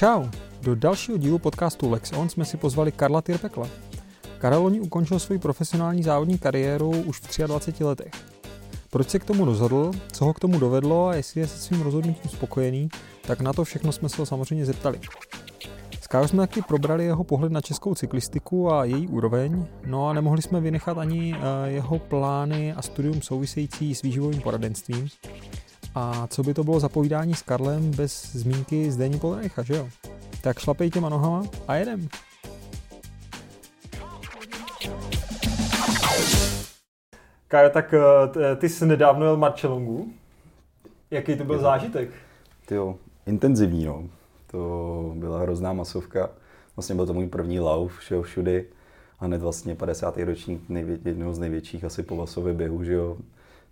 Čau! Do dalšího dílu podcastu Lex On jsme si pozvali Karla Tyrpekla. Karel Loni ukončil svoji profesionální závodní kariéru už v 23 letech. Proč se k tomu rozhodl, co ho k tomu dovedlo a jestli je se svým rozhodnutím spokojený, tak na to všechno jsme se ho samozřejmě zeptali. S Karlem jsme taky probrali jeho pohled na českou cyklistiku a její úroveň, no a nemohli jsme vynechat ani eh, jeho plány a studium související s výživovým poradenstvím. A co by to bylo za povídání s Karlem bez zmínky z Denní Polreicha, že jo? Tak šlapej těma nohama a jedem. Kájo, tak eh, ty jsi nedávno jel Marčelongu. Jaký to byl jo. zážitek? Ty jo, intenzivní, no. To byla hrozná masovka. Vlastně byl to můj první lauf, všeho všudy. A hned vlastně 50. ročník nejvě, jednoho z největších asi povasově běhu, že jo.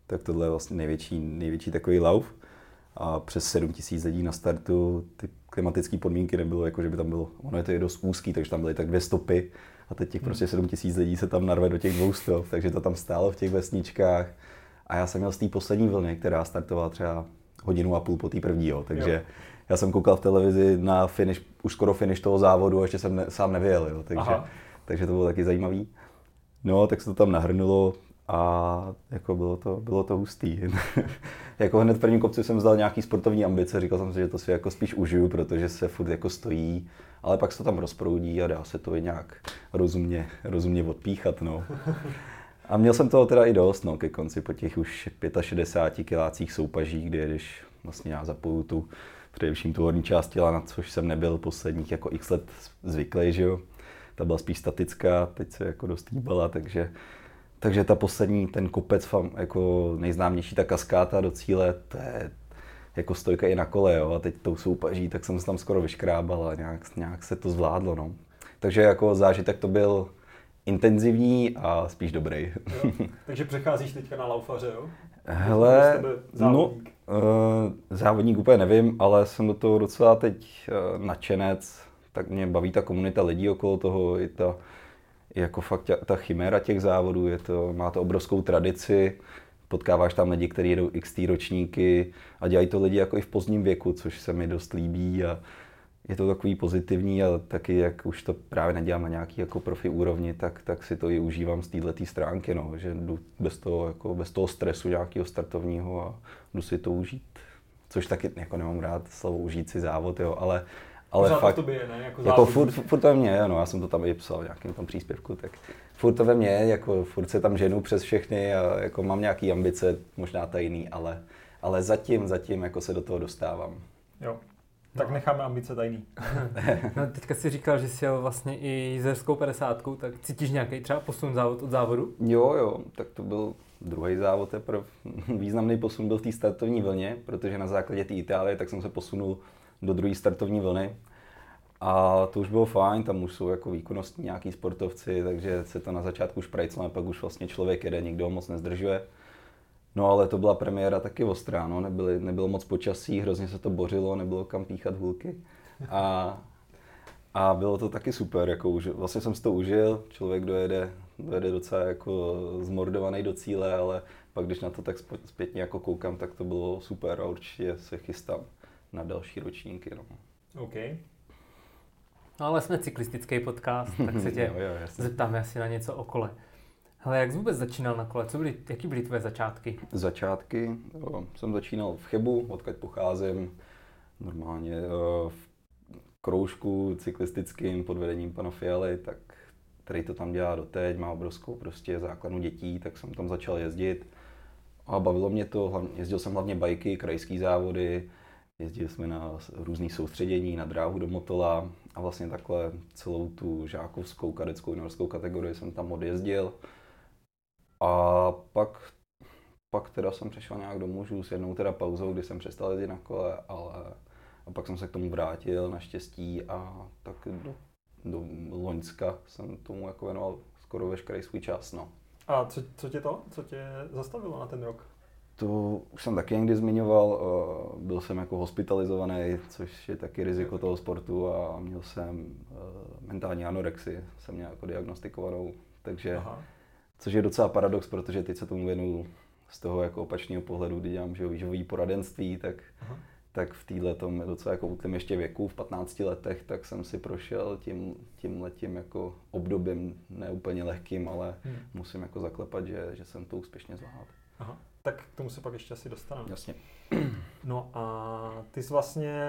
Tak tohle je vlastně největší, největší takový lauf. A přes 7 tisíc lidí na startu, ty klimatické podmínky nebylo, jako že by tam bylo, ono je to je dost úzký, takže tam byly tak dvě stopy a teď těch prostě 7 tisíc lidí se tam narve do těch dvou stop, takže to tam stálo v těch vesničkách. A já jsem měl z té poslední vlny, která startovala třeba hodinu a půl po té první, jo. takže jo. já jsem koukal v televizi na finish, už skoro finish toho závodu a ještě jsem ne, sám nevěděl, jo. Takže, takže to bylo taky zajímavý. No, tak se to tam nahrnulo, a jako bylo to, bylo to hustý. jako hned v prvním kopci jsem vzal nějaký sportovní ambice, říkal jsem si, že to si jako spíš užiju, protože se furt jako stojí, ale pak se to tam rozproudí a dá se to i nějak rozumně, rozumně odpíchat. No. A měl jsem toho teda i dost no, ke konci po těch už 65 kilácích soupaží, kdy když vlastně já zapoju tu především tu horní část těla, na což jsem nebyl posledních jako x let zvyklý, že jo. Ta byla spíš statická, teď se jako dost hýbala, takže takže ta poslední, ten kopec, jako nejznámější, ta kaskáta do cíle, to je jako stojka i na kole, jo, a teď tou soupaží, tak jsem se tam skoro vyškrábal a nějak, nějak se to zvládlo, no. Takže jako zážitek to byl intenzivní a spíš dobrý. Jo. Takže přecházíš teďka na laufaře, jo? Hele, no, uh, závodník úplně nevím, ale jsem do toho docela teď uh, nadšenec, tak mě baví ta komunita lidí okolo toho, i ta, jako fakt ta chiméra těch závodů, je to, má to obrovskou tradici, potkáváš tam lidi, kteří jedou x ročníky a dělají to lidi jako i v pozdním věku, což se mi dost líbí a je to takový pozitivní a taky, jak už to právě nedělám na nějaký jako profi úrovni, tak, tak si to i užívám z této stránky, no, že jdu bez toho, jako bez toho stresu nějakého startovního a jdu si to užít. Což taky jako nemám rád slovo užít si závod, jo, ale, ale Pořád fakt, to je, ne? Jako, jako furt, furt, to ve mně, no, já jsem to tam i psal v nějakém tom příspěvku, tak furt to ve mně, jako furt se tam ženu přes všechny a jako mám nějaký ambice, možná tajný, ale, ale zatím, zatím jako se do toho dostávám. Jo. Tak necháme ambice tajný. no, teďka si říkal, že jsi jel vlastně i jízerskou 50, tak cítíš nějaký třeba posun závod od závodu? Jo, jo, tak to byl druhý závod, teprve významný posun byl v té startovní vlně, protože na základě té Itálie tak jsem se posunul do druhé startovní vlny. A to už bylo fajn, tam už jsou jako výkonnostní nějaký sportovci, takže se to na začátku šprajclo, pak už vlastně člověk jede, nikdo ho moc nezdržuje. No ale to byla premiéra taky ostrá, no. Nebyly, nebylo moc počasí, hrozně se to bořilo, nebylo kam píchat hůlky. A, a bylo to taky super, jako už, vlastně jsem si to užil, člověk dojede, dojede docela jako zmordovaný do cíle, ale pak když na to tak zpětně jako koukám, tak to bylo super a určitě se chystám na další ročníky. No. OK. No ale jsme cyklistický podcast, tak se tě jo, jo, zeptáme asi na něco o kole. Hele, jak jsi vůbec začínal na kole? Co byly, jaký byly tvoje začátky? Začátky? Jo, jsem začínal v Chebu, odkud pocházím. Normálně v kroužku cyklistickým pod vedením pana Fialy, tak který to tam dělá doteď, má obrovskou prostě základnu dětí, tak jsem tam začal jezdit. A bavilo mě to, jezdil jsem hlavně bajky, krajské závody, Jezdili jsme na různé soustředění, na dráhu do Motola a vlastně takhle celou tu žákovskou, kadeckou, juniorskou kategorii jsem tam odjezdil. A pak, pak teda jsem přešel nějak do mužů s jednou teda pauzou, kdy jsem přestal jezdit na kole, ale a pak jsem se k tomu vrátil naštěstí a tak do, do Loňska jsem tomu jako věnoval skoro veškerý svůj čas. No. A co, co tě to? Co tě zastavilo na ten rok? To už jsem taky někdy zmiňoval, eh, byl jsem jako hospitalizovaný, což je taky riziko toho sportu a měl jsem eh, mentální anorexii, jsem měl jako diagnostikovanou, takže, Aha. což je docela paradox, protože teď se tomu věnuju z toho jako opačného pohledu, kdy dělám že výživový poradenství, tak, Aha. tak v téhle tom docela jako útlém ještě věku, v 15 letech, tak jsem si prošel tím, tím letím jako obdobím neúplně lehkým, ale hmm. musím jako zaklepat, že, že jsem to úspěšně zvládl. Aha, tak k tomu se pak ještě asi dostaneme. Jasně. No a ty jsi vlastně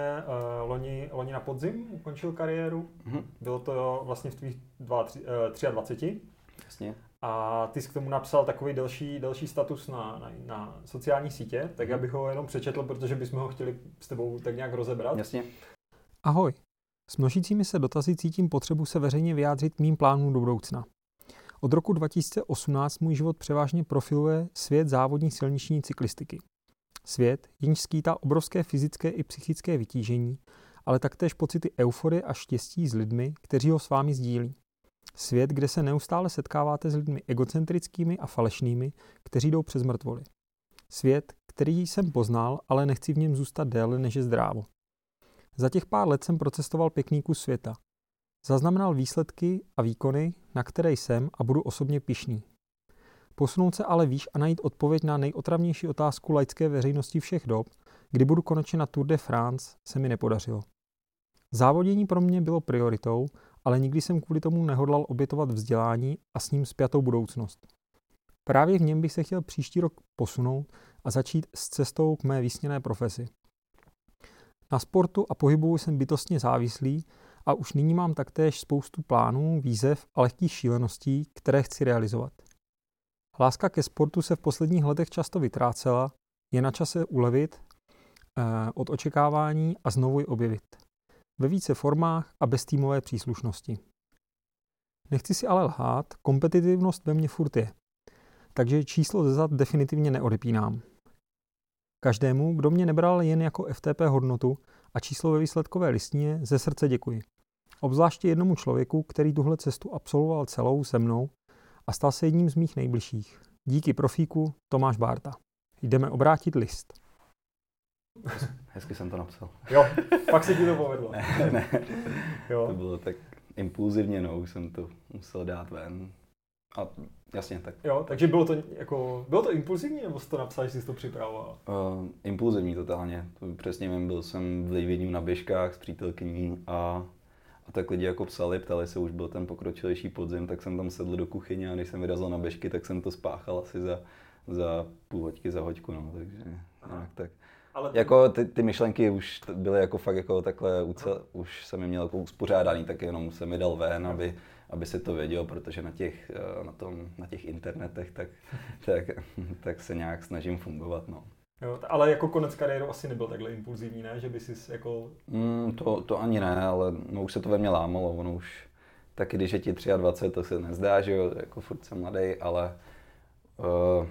uh, loni, loni na podzim ukončil kariéru. Mm-hmm. Bylo to vlastně v tvých 23. Uh, Jasně. A ty jsi k tomu napsal takový delší, delší status na, na, na sociální sítě, tak mm-hmm. abych ho jenom přečetl, protože bychom ho chtěli s tebou tak nějak rozebrat. Jasně. Ahoj. S množícími se dotazy cítím potřebu se veřejně vyjádřit mým plánům do budoucna. Od roku 2018 můj život převážně profiluje svět závodní silniční cyklistiky. Svět, jenž skýtá obrovské fyzické i psychické vytížení, ale taktéž pocity euforie a štěstí s lidmi, kteří ho s vámi sdílí. Svět, kde se neustále setkáváte s lidmi egocentrickými a falešnými, kteří jdou přes mrtvoly. Svět, který jsem poznal, ale nechci v něm zůstat déle než je zdrávo. Za těch pár let jsem procestoval pěkný kus světa. Zaznamenal výsledky a výkony, na které jsem a budu osobně pišný. Posunout se ale výš a najít odpověď na nejotravnější otázku laické veřejnosti všech dob, kdy budu konečně na Tour de France, se mi nepodařilo. Závodění pro mě bylo prioritou, ale nikdy jsem kvůli tomu nehodlal obětovat vzdělání a s ním zpětou budoucnost. Právě v něm bych se chtěl příští rok posunout a začít s cestou k mé vysněné profesi. Na sportu a pohybu jsem bytostně závislý a už nyní mám taktéž spoustu plánů, výzev a lehkých šíleností, které chci realizovat. Láska ke sportu se v posledních letech často vytrácela, je na čase ulevit eh, od očekávání a znovu ji objevit. Ve více formách a bez týmové příslušnosti. Nechci si ale lhát, kompetitivnost ve mně furt je. Takže číslo ze zad definitivně neodepínám. Každému, kdo mě nebral jen jako FTP hodnotu a číslo ve výsledkové listině, ze srdce děkuji. Obzvláště jednomu člověku, který tuhle cestu absolvoval celou se mnou a stal se jedním z mých nejbližších. Díky profíku Tomáš Bárta. Jdeme obrátit list. Hezky jsem to napsal. Jo, pak se ti to povedlo. ne, ne. Jo. To bylo tak impulzivně, no, už jsem to musel dát ven. A jasně, tak. Jo, takže bylo to jako, bylo to impulzivní, nebo jsi to napsal, že jsi to připravoval? Uh, impulzivní totálně. To přesně vím, byl jsem v Livění na běžkách s přítelkyní a a tak lidi jako psali, ptali se, už byl ten pokročilejší podzim, tak jsem tam sedl do kuchyně a když jsem vyrazil na běžky, tak jsem to spáchal asi za, za půl hoďky, za hoďku, no, takže nějak tak. Ale ty... Jako ty, ty, myšlenky už byly jako fakt jako takhle, ucel, už jsem je měl jako uspořádaný, tak jenom jsem je dal ven, aby, aby se to věděl, protože na těch, eh, na tom, na těch internetech tak, tak, tak se nějak snažím fungovat, no. Jo, ale jako konec kariéru asi nebyl takhle impulzivní, ne? Že by si jako... Mm, to, to ani ne, ale no, už se to ve mně lámalo, ono už taky když je ti 23, to se nezdá, že jo, jako furt jsem mladý, ale uh,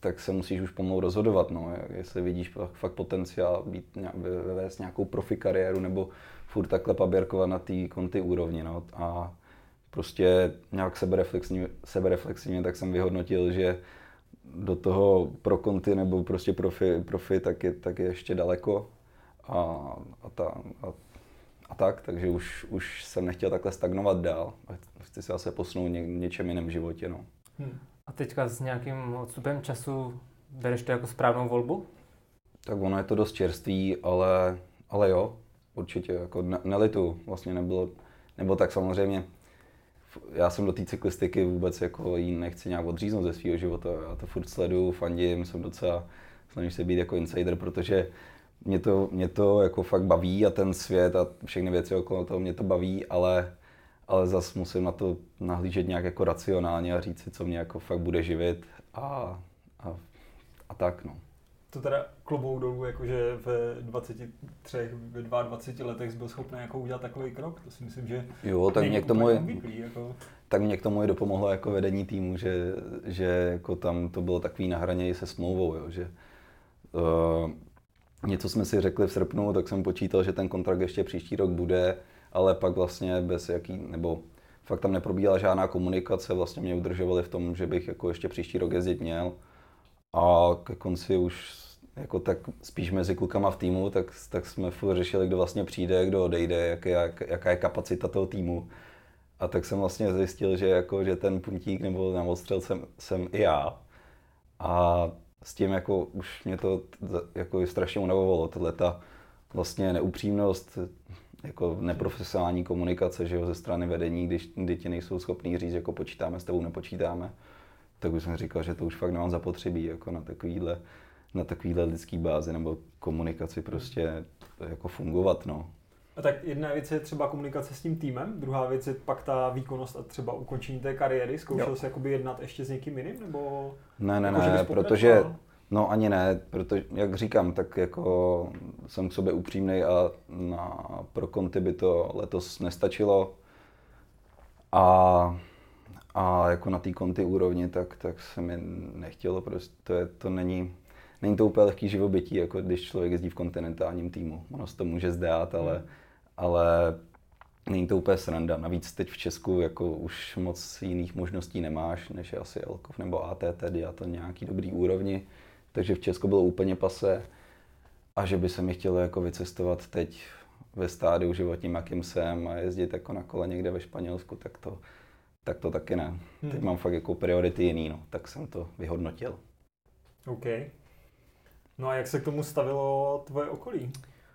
tak se musíš už pomalu rozhodovat, no, jestli vidíš fakt, fakt potenciál být, vést nějakou profi kariéru nebo furt takhle paběrkovat na té konty úrovni, no, a prostě nějak sebereflexivně, sebereflexivně tak jsem vyhodnotil, že do toho pro konty nebo prostě profi, profi tak, je, tak je ještě daleko a, a, ta, a, a tak, takže už, už jsem nechtěl takhle stagnovat dál a chci se zase posunout ně, něčem jiném v životě. No. Hmm. A teďka s nějakým odstupem času bereš to jako správnou volbu? Tak ono je to dost čerstvý, ale, ale jo, určitě, jako ne, nelitu, vlastně nebylo, nebo tak samozřejmě, já jsem do té cyklistiky vůbec jako jí nechci nějak odříznout ze svého života, já to furt sleduju, fandím, jsem docela, snažím se být jako insider, protože mě to, mě to jako fakt baví a ten svět a všechny věci okolo toho mě to baví, ale ale zase musím na to nahlížet nějak jako racionálně a říct si, co mě jako fakt bude živit a, a, a tak no. To teda klobou dolů, jakože v 23, ve 22 letech byl schopný jako udělat takový krok, to si myslím, že jo, tak mě k tomu je, obvyklý, jako... tak mě k tomu i dopomohlo jako vedení týmu, že, že jako tam to bylo takový na hraně i se smlouvou, jo, že uh, něco jsme si řekli v srpnu, tak jsem počítal, že ten kontrakt ještě příští rok bude, ale pak vlastně bez jaký, nebo fakt tam neprobíhala žádná komunikace, vlastně mě udržovali v tom, že bych jako ještě příští rok jezdit měl. A ke konci už jako tak spíš mezi klukama v týmu, tak, tak jsme furt řešili, kdo vlastně přijde, kdo odejde, jak, jak, jaká je kapacita toho týmu. A tak jsem vlastně zjistil, že, jako, že ten puntík nebo na odstřel jsem, jsem i já. A s tím jako už mě to jako strašně unavovalo, tohle ta vlastně neupřímnost, jako neprofesionální komunikace že jo, ze strany vedení, když děti nejsou schopní říct, jako počítáme s tebou, nepočítáme, tak už jsem říkal, že to už fakt nemám zapotřebí jako na takovýhle, na takovýhle lidský bázi nebo komunikaci prostě jako fungovat. No. A tak jedna věc je třeba komunikace s tím týmem, druhá věc je pak ta výkonnost a třeba ukončení té kariéry. Zkoušel jsi jakoby jednat ještě s někým jiným? Nebo ne, ne, jako, ne, protože No ani ne, protože, jak říkám, tak jako jsem k sobě upřímný a na, pro konty by to letos nestačilo. A, a jako na té konty úrovni, tak, tak se mi nechtělo, prostě to, je, to není, není to úplně lehký živobytí, jako když člověk jezdí v kontinentálním týmu. Ono se to může zdát, ale, hmm. ale není to úplně sranda. Navíc teď v Česku jako už moc jiných možností nemáš, než je asi Elkov nebo ATT, a to nějaký dobrý úrovni takže v Česku bylo úplně pase. A že by se mi chtělo jako vycestovat teď ve stádiu životním, jakým jsem a jezdit jako na kole někde ve Španělsku, tak to, tak to taky ne. Hmm. Teď mám fakt jako priority jiný, no, tak jsem to vyhodnotil. OK. No a jak se k tomu stavilo tvoje okolí?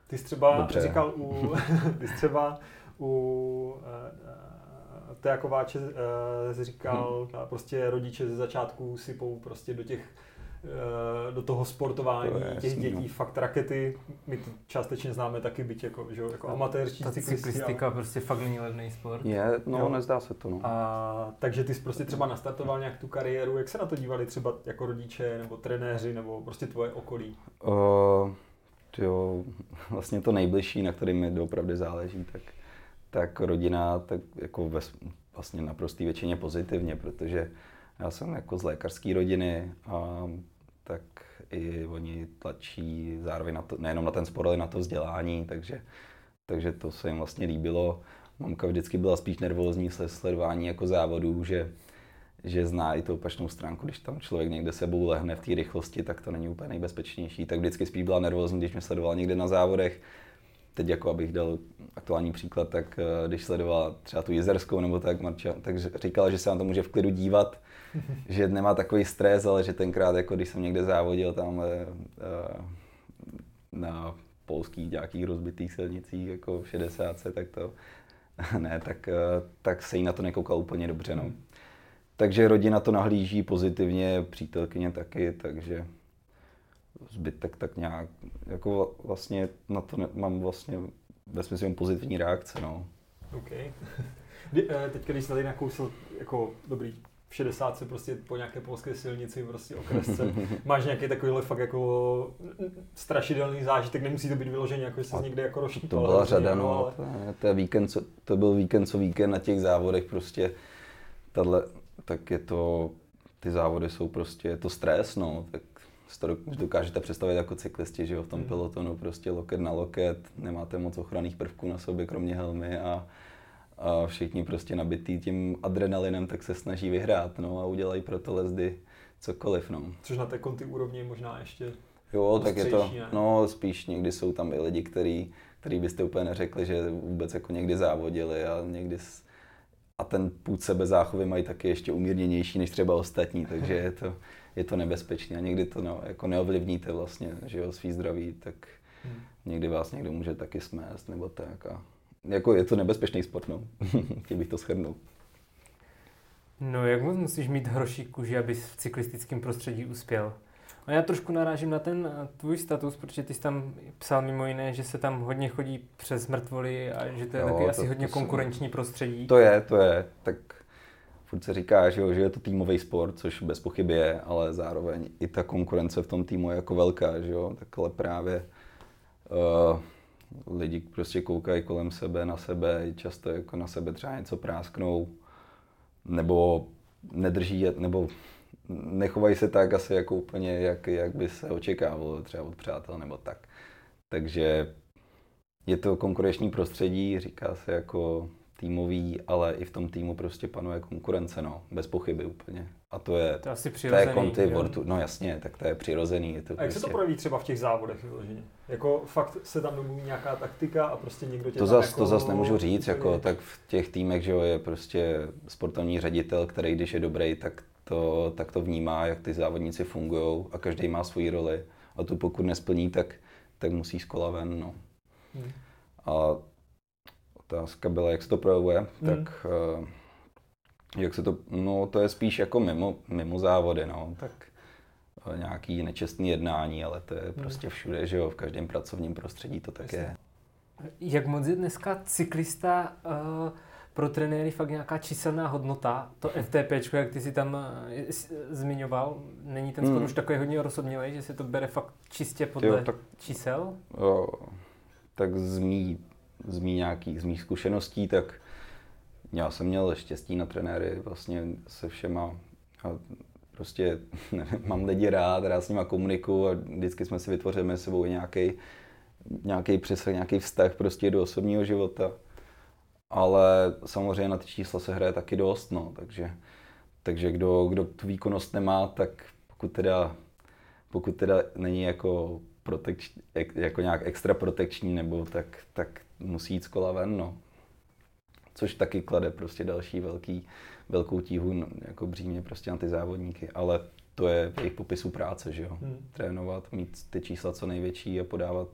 Ty jsi třeba Dobře. říkal u, ty jsi třeba u uh, Tea Kováče uh, říkal, hmm. prostě rodiče ze začátku sypou prostě do těch Eh, do toho sportování to těch dětí no. fakt rakety. My to částečně známe taky byť jako, že, jako amatérští Ta cyklistika ale... prostě fakt není levný sport. Je, no jo. nezdá se to. No. A, takže ty jsi prostě třeba nastartoval nějak tu kariéru. Jak se na to dívali třeba jako rodiče nebo trenéři nebo prostě tvoje okolí? Uh, jo, vlastně to nejbližší, na kterým mi opravdu záleží, tak, tak rodina tak jako ve, vlastně naprostý většině pozitivně, protože já jsem jako z lékařské rodiny a tak i oni tlačí zároveň na to, nejenom na ten sport, ale na to vzdělání, takže, takže to se jim vlastně líbilo. Mamka vždycky byla spíš nervózní se sledování jako závodů, že, že zná i tu opačnou stránku, když tam člověk někde sebou lehne v té rychlosti, tak to není úplně nejbezpečnější. Tak vždycky spíš byla nervózní, když mě sledoval někde na závodech. Teď jako abych dal aktuální příklad, tak eh, když sledovala třeba tu jezerskou nebo tak, Marča, tak říkala, že se na to může v klidu dívat, že nemá takový stres, ale že tenkrát, jako když jsem někde závodil tam uh, na polských nějakých rozbitých silnicích, jako v 60, tak to ne, tak, uh, tak se jí na to nekoukal úplně dobře. No. Takže rodina to nahlíží pozitivně, přítelkyně taky, takže zbytek tak nějak, jako vlastně na to ne, mám vlastně ve smyslu pozitivní reakce, no. OK. Teď, když jsi tady nakousil jako dobrý v 60 se prostě po nějaké polské silnici prostě okresce. Máš nějaký takovýhle fakt jako strašidelný zážitek, nemusí to být vyloženě, jako že jsi někde jako roštípal. To byla řada, no, ale... to, je víkend, co, to byl víkend co víkend na těch závodech prostě, tato, tak je to, ty závody jsou prostě, je to stres, no, tak to dokážete představit jako cyklisti, že jo, v tom hmm. pelotonu prostě loket na loket, nemáte moc ochranných prvků na sobě, kromě helmy a a všichni prostě nabitý tím adrenalinem, tak se snaží vyhrát no, a udělají pro to lezdy cokoliv. No. Což na té konty úrovni možná ještě Jo, tak je to, ne? no spíš někdy jsou tam i lidi, který, který byste úplně neřekli, že vůbec jako někdy závodili a někdy s, a ten půd sebe záchovy mají taky ještě umírněnější než třeba ostatní, takže je to, je to nebezpečné a někdy to no, jako neovlivníte vlastně, že jo, svý zdraví, tak hmm. někdy vás někdo může taky smést nebo tak a jako je to nebezpečný sport, no. Chtěl bych to shrnout. No, jak moc musíš mít hroší kůži, abys v cyklistickém prostředí uspěl? A já trošku narážím na ten eh, tvůj status, protože ty jsi tam psal mimo jiné, že se tam hodně chodí přes mrtvoly a že to je jo, taky to, asi hodně to konkurenční jsem... prostředí. To je, to je. Tak furt se říká, že, jo, že je to týmový sport, což bez pochyby je, ale zároveň i ta konkurence v tom týmu je jako velká, že jo, takhle právě uh, lidi prostě koukají kolem sebe, na sebe, často jako na sebe třeba něco prásknou, nebo nedrží, nebo nechovají se tak asi jako úplně, jak, jak by se očekávalo třeba od přátel nebo tak. Takže je to konkurenční prostředí, říká se jako týmový, ale i v tom týmu prostě panuje konkurence, no, bez pochyby úplně. A to je, to, asi to je konty, Vortu, no jasně, tak to je přirozený. Je to a jak prostě... se to projeví třeba v těch závodech vyloženě? Jako fakt se tam domluví nějaká taktika a prostě někdo tě to zas, jako... To zase nemůžu říct, jako, tak v těch týmech, že jo, je prostě sportovní ředitel, který když je dobrý, tak to, tak to vnímá, jak ty závodníci fungují a každý má svoji roli. A tu pokud nesplní, tak, tak musí z kola ven. No. Hmm. A otázka byla, jak se to projevuje, hmm. tak uh, jak se to, no to je spíš jako mimo, mimo závody, no, tak uh, nějaký nečestný jednání, ale to je prostě všude, že jo, v každém pracovním prostředí to tak je. Jak moc je dneska cyklista uh, pro trenéry fakt nějaká číselná hodnota, to FTP, jak ty si tam uh, zmiňoval, není ten sport hmm. už takový hodně rozhodnělý, že se to bere fakt čistě podle jo, tak, čísel? Jo, tak z mý, z mý nějakých z mých zkušeností, tak já jsem měl štěstí na trenéry vlastně se všema. A prostě nevím, mám lidi rád, rád s nima komunikuju a vždycky jsme si vytvořili mezi sebou nějaký nějaký přesah, nějaký vztah prostě do osobního života. Ale samozřejmě na ty čísla se hraje taky dost, no, takže, takže kdo, kdo tu výkonnost nemá, tak pokud teda, pokud teda není jako, protekč, jako nějak extra protekční, nebo tak, tak musí jít z kola ven, no. Což taky klade prostě další velký, velkou tíhu no, jako břímě prostě na ty závodníky, ale to je v jejich popisu práce, že jo. Hmm. Trénovat, mít ty čísla co největší a podávat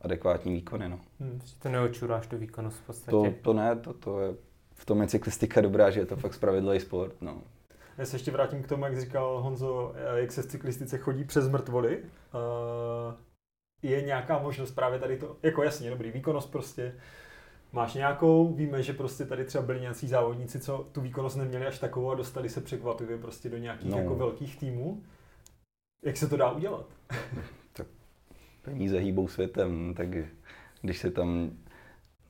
adekvátní výkony. No. Hmm, to neočuráš tu výkonnost v podstatě? To, to ne, to, to je, v tom je cyklistika dobrá, že je to fakt spravedlivý sport. No. Já se ještě vrátím k tomu, jak říkal Honzo, jak se v cyklistice chodí přes mrtvoly. Uh, je nějaká možnost právě tady to, jako jasně, dobrý, výkonnost prostě, Máš nějakou, víme, že prostě tady třeba byli nějací závodníci, co tu výkonnost neměli až takovou a dostali se překvapivě prostě do nějakých no. jako velkých týmů. Jak se to dá udělat? peníze hýbou světem, tak když se tam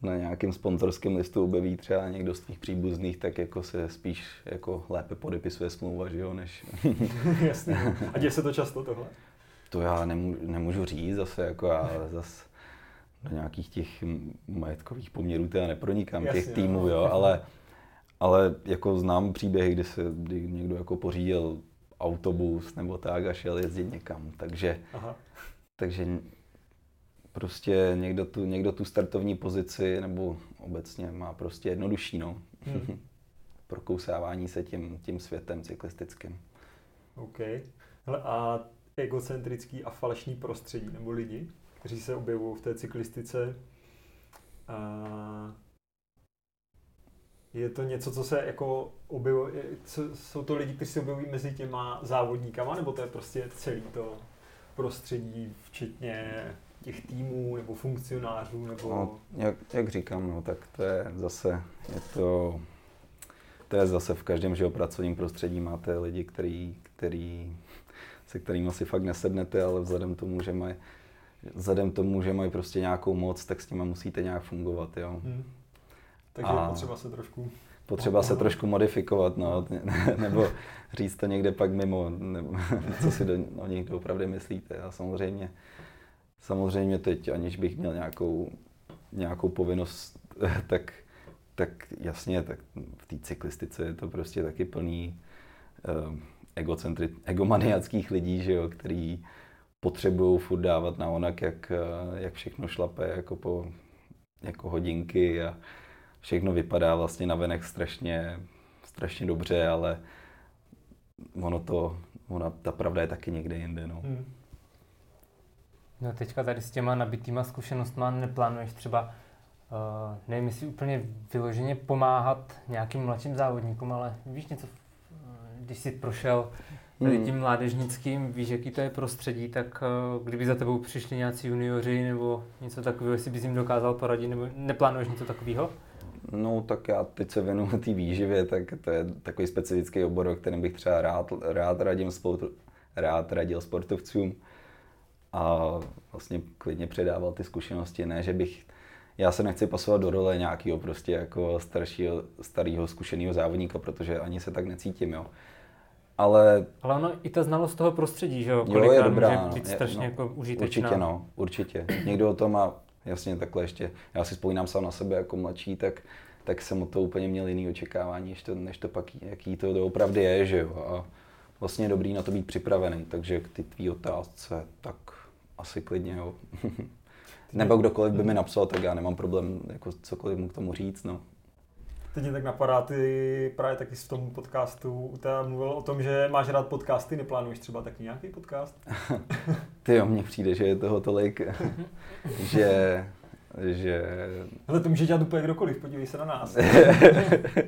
na nějakém sponzorském listu objeví třeba někdo z tvých příbuzných, tak jako se spíš jako lépe podepisuje smlouva, že jo, než... Jasně. A děje se to často tohle? To já nemůžu, nemůžu říct zase, jako já zase do nějakých těch majetkových poměrů teda nepronikám, Jasně, těch týmů, jo, ale, ale jako znám příběhy, kdy se kdy někdo jako pořídil autobus nebo tak a šel jezdit někam, takže Aha. Takže prostě někdo tu, někdo tu startovní pozici nebo obecně má prostě jednodušší, no. Hmm. Prokousávání se tím, tím světem cyklistickým. OK. Hele, a egocentrický a falešný prostředí nebo lidi, kteří se objevují v té cyklistice, a je to něco, co se jako objevuje, jsou to lidi, kteří se objevují mezi těma závodníkama, nebo to je prostě celý to prostředí, včetně těch týmů nebo funkcionářů? Nebo... No, jak, jak říkám, no, tak to je zase, je to, to je zase v každém že pracovním prostředí máte lidi, který, který, se kterými asi fakt nesednete, ale vzhledem tomu, že mají vzhledem tomu, že mají prostě nějakou moc, tak s nimi musíte nějak fungovat, jo. Hmm. Takže a... potřeba se trošku potřeba se trošku modifikovat, no, nebo říct to někde pak mimo, nebo co si do, o nich opravdu myslíte. A samozřejmě, samozřejmě teď, aniž bych měl nějakou, nějakou povinnost, tak, tak jasně, tak v té cyklistice je to prostě taky plný uh, egocentri, egomaniackých lidí, že jo, který potřebují furt dávat na onak, jak, eh, jak všechno šlape jako po jako hodinky a, všechno vypadá vlastně na venek strašně, strašně dobře, ale ono to, ona, ta pravda je taky někde jinde. No. Hmm. No teďka tady s těma nabitýma zkušenostma neplánuješ třeba, uh, nevím jestli úplně vyloženě pomáhat nějakým mladším závodníkům, ale víš něco, když jsi prošel tady hmm. tím mládežnickým, víš, jaký to je prostředí, tak uh, kdyby za tebou přišli nějací junioři nebo něco takového, jestli bys jim dokázal poradit, nebo neplánuješ něco takového? No tak já teď se věnuju té výživě, tak to je takový specifický obor, o kterém bych třeba rád, rád, radím sport, rád radil sportovcům a vlastně klidně předával ty zkušenosti, ne, že bych já se nechci pasovat do role nějakého prostě jako staršího, starého zkušeného závodníka, protože ani se tak necítím, jo. Ale... Ale ono i ta znalost toho prostředí, že jo, jo je dobrá, může být no, strašně no, jako užitečná. Určitě no, určitě. Někdo o tom má jasně takhle ještě, já si vzpomínám sám na sebe jako mladší, tak, tak jsem o to úplně měl jiný očekávání, než to, než to pak, jaký to doopravdy je, že jo. A vlastně je dobrý na to být připravený, takže k ty tvý otázce, tak asi klidně jo. Nebo kdokoliv by mi napsal, tak já nemám problém jako cokoliv mu k tomu říct, no. Teď mě tak napadá, ty právě taky v tom podcastu té mluvil o tom, že máš rád podcasty, neplánuješ třeba taky nějaký podcast? Ty jo, mně přijde, že je toho tolik, že... že... Ale to může dělat úplně kdokoliv, podívej se na nás.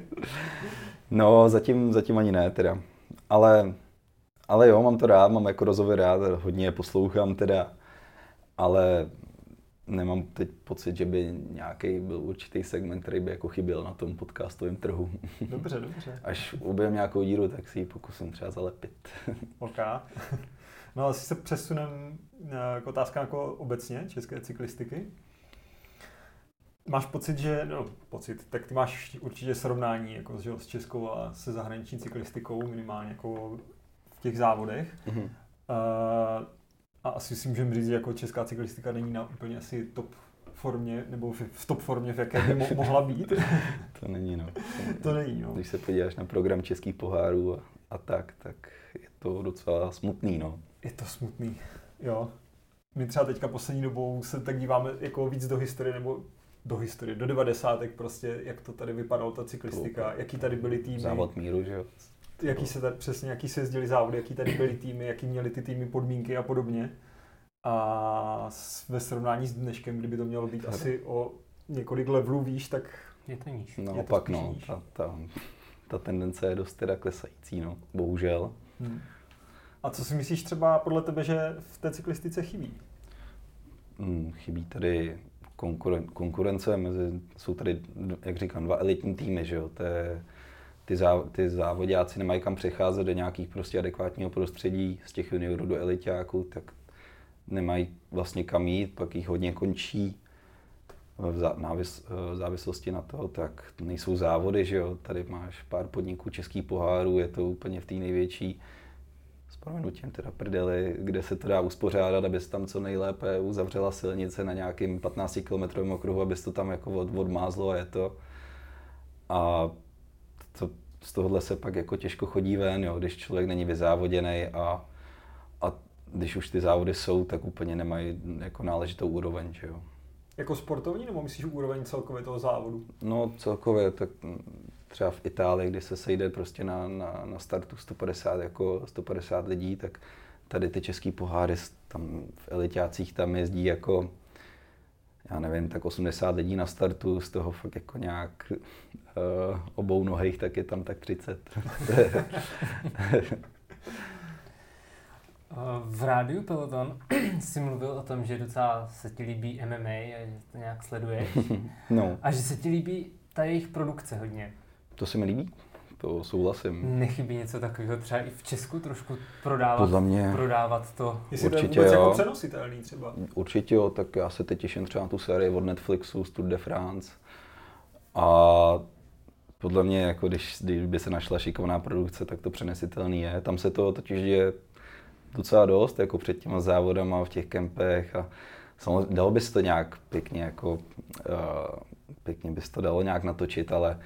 no, zatím, zatím ani ne teda. Ale, ale jo, mám to rád, mám jako rozhovor rád, hodně je poslouchám teda. Ale nemám teď pocit, že by nějaký byl určitý segment, který by jako chyběl na tom podcastovém trhu. Dobře, dobře. Až ubijeme nějakou díru, tak si ji pokusím třeba zalepit. OK. No asi se přesunem k otázkám jako obecně české cyklistiky. Máš pocit, že, no pocit, tak ty máš určitě srovnání jako, že, s českou a se zahraniční cyklistikou minimálně jako v těch závodech. Mm-hmm. Uh, a asi si můžeme říct, že jako česká cyklistika není na úplně asi top formě, nebo v, top formě, v jaké by mo- mohla být. to není, no. To není, no. Když se podíváš na program českých pohárů a, a tak, tak je to docela smutný, no. Je to smutný, jo. My třeba teďka poslední dobou se tak díváme jako víc do historie, nebo do historie, do 90. prostě, jak to tady vypadalo, ta cyklistika, jaký tady byly týmy. Závod míru, že jo jaký se tady, přesně, jaký se jezdili závody, jaký tady byly týmy, jaký měly ty týmy podmínky a podobně. A ve srovnání s dneškem, kdyby to mělo být asi o několik levelů výš, tak je to níž. No opak, no, níž. Ta, ta, ta tendence je dost teda klesající, no, bohužel. Hmm. A co si myslíš třeba podle tebe, že v té cyklistice chybí? Hmm, chybí tady konkuren, konkurence mezi, jsou tady, jak říkám, dva elitní týmy, že jo, to je ty, zá, ty závodáci nemají kam přecházet do nějakých prostě adekvátního prostředí z těch juniorů do elitáků, tak nemají vlastně kam jít, pak jich hodně končí v návis, závislosti na to, tak nejsou závody, že jo, tady máš pár podniků českých pohárů, je to úplně v té největší s proměnutím teda prdeli, kde se to dá uspořádat, aby se tam co nejlépe uzavřela silnice na nějakým 15 km okruhu, aby se to tam jako od, odmázlo a je to. A to, z tohohle se pak jako těžko chodí ven, jo, když člověk není vyzávoděný a, a když už ty závody jsou, tak úplně nemají jako náležitou úroveň, že jo. Jako sportovní nebo myslíš úroveň celkově toho závodu? No celkově, tak třeba v Itálii, kdy se sejde prostě na, na, na startu 150, jako 150 lidí, tak tady ty český poháry tam v elitácích tam jezdí jako já nevím, tak 80 lidí na startu, z toho fakt jako nějak uh, obou nohých, tak je tam tak 30. v rádiu Peloton si mluvil o tom, že docela se ti líbí MMA a že to nějak sleduješ. No. A že se ti líbí ta jejich produkce hodně. To se mi líbí to souhlasím. Nechybí něco takového třeba i v Česku trošku prodávat, Podle mě, prodávat to? Jestli Určitě to je jo. jako přenositelný třeba. Určitě jo, tak já se teď těším třeba na tu sérii od Netflixu Tour de France. A podle mě, jako když, když by se našla šikovná produkce, tak to přenesitelný je. Tam se to totiž je docela dost, jako před těma závodama v těch kempech a samozřejmě dalo by se to nějak pěkně, jako, uh, pěkně by se to dalo nějak natočit, ale,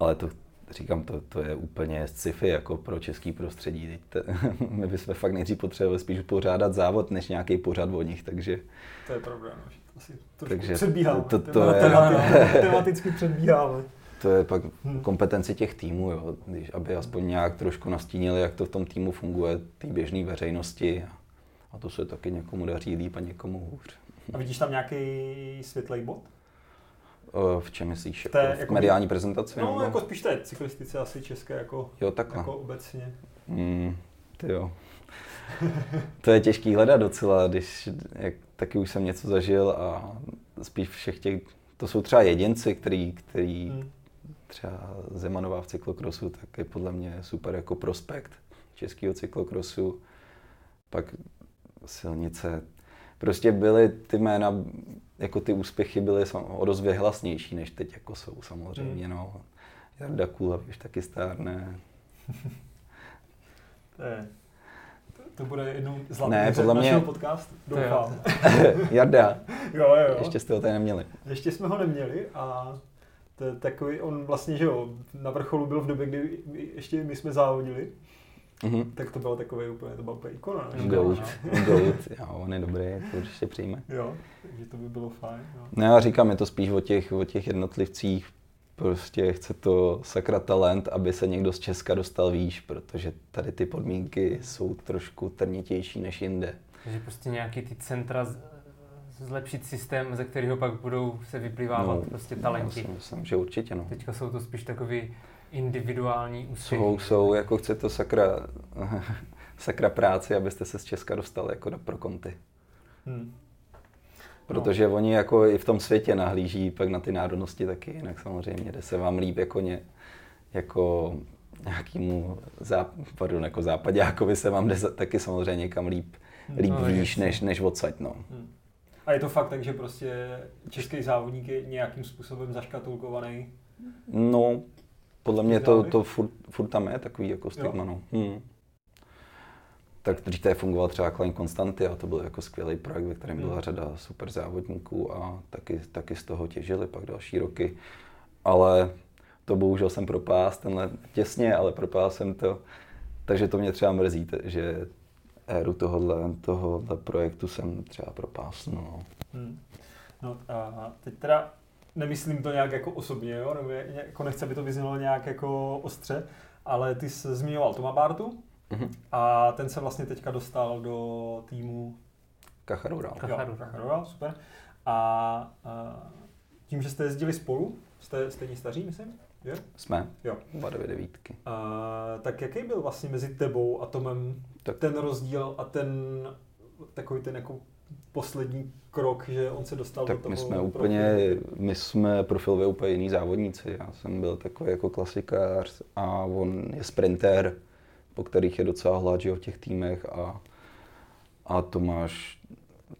ale to, říkám, to, to je úplně sci-fi jako pro český prostředí. Teď te, my bychom fakt nejdřív potřebovali spíš pořádat závod, než nějaký pořad o nich, takže... To je pravda, no. asi takže předbíháme, to, to, to je, tematicky předbíháme. To je pak hmm. kompetenci těch týmů, jo, když, aby aspoň nějak trošku nastínili, jak to v tom týmu funguje, té běžné veřejnosti. A to se taky někomu daří líp a někomu hůř. A vidíš tam nějaký světlej bod? V čem myslíš? Jako té, v jako mediální prezentaci? No, nebo? jako spíš té cyklistice asi české, jako, jo, jako obecně. Mm, ty jo. to je těžký hledat docela, když jak, taky už jsem něco zažil a spíš všech těch, to jsou třeba jedinci, který, který hmm. třeba Zemanová v cyklokrosu, tak je podle mě super jako prospekt českého cyklokrosu. Pak silnice, prostě byly ty jména jako ty úspěchy byly o dost vyhlasnější, než teď jako jsou samozřejmě. Hmm. No. Jarda Kula už taky stárne. to je, to, to bude jednou z ne, podle mě... podcastu, doufám. Jarda. jo, jo, jo. Ještě jste ho tady neměli. Ještě jsme ho neměli a to je takový, on vlastně, že jo, na vrcholu byl v době, kdy ještě my jsme závodili. Mm-hmm. Tak to bylo takové úplně, to bylo úplně ikona. Goat, goat, jo, on je dobrý, to určitě přijme. Jo, takže to by bylo fajn. Jo. No já říkám, je to spíš o těch, o těch jednotlivcích, prostě chce to sakra talent, aby se někdo z Česka dostal výš, protože tady ty podmínky jsou trošku trnitější než jinde. Takže prostě nějaký ty centra z- zlepšit systém, ze kterého pak budou se vyplývávat no, prostě talenti. Já si myslím, že určitě no. Teďka jsou to spíš takový individuální úspěchy. Jsou, jsou, jako chce to sakra, sakra práci, abyste se z Česka dostali jako do pro konty. Hmm. Protože no. oni jako i v tom světě nahlíží pak na ty národnosti taky jinak samozřejmě, jde se vám líp jako, ně, jako nějakýmu záp, pardon, jako západákovi se vám jde taky samozřejmě někam líp, líp No, výš než, než odsaď, no. Hmm. A je to fakt tak, že prostě český závodník je nějakým způsobem zaškatulkovaný. No, podle mě to, to furt, furt tam je takový jako stigma, no. Hmm. Tak dřív tady fungoval třeba Klein Konstanty a to byl jako skvělý projekt, ve kterém byla Hmm. řada super závodníků a taky, taky z toho těžili pak další roky. Ale to bohužel jsem propás tenhle těsně, ale propás jsem to. Takže to mě třeba mrzí, že éru tohohle, tohohle projektu jsem třeba propásl. No. Hmm. No a teď teda nemyslím to nějak jako osobně, jo? nebo je- jako nechci, aby to vyznělo nějak jako ostře, ale ty jsi zmiňoval Toma Bartu Mhm. a ten se vlastně teďka dostal do týmu Kacharural. Ka- jo, Kacharu. Kacharu, super. A, a tím, že jste jezdili spolu, jste stejně staří, myslím? Jo? Jsme Jo. oba dvě devítky. A, tak jaký byl vlastně mezi tebou a Tomem Tak- ten rozdíl a ten takový ten jako poslední krok, že on se dostal Tak do toho my jsme profilu? úplně, my jsme profilově úplně jiný závodníci. Já jsem byl takový jako klasikář a on je sprinter, po kterých je docela hlad že jo, v těch týmech a, a Tomáš,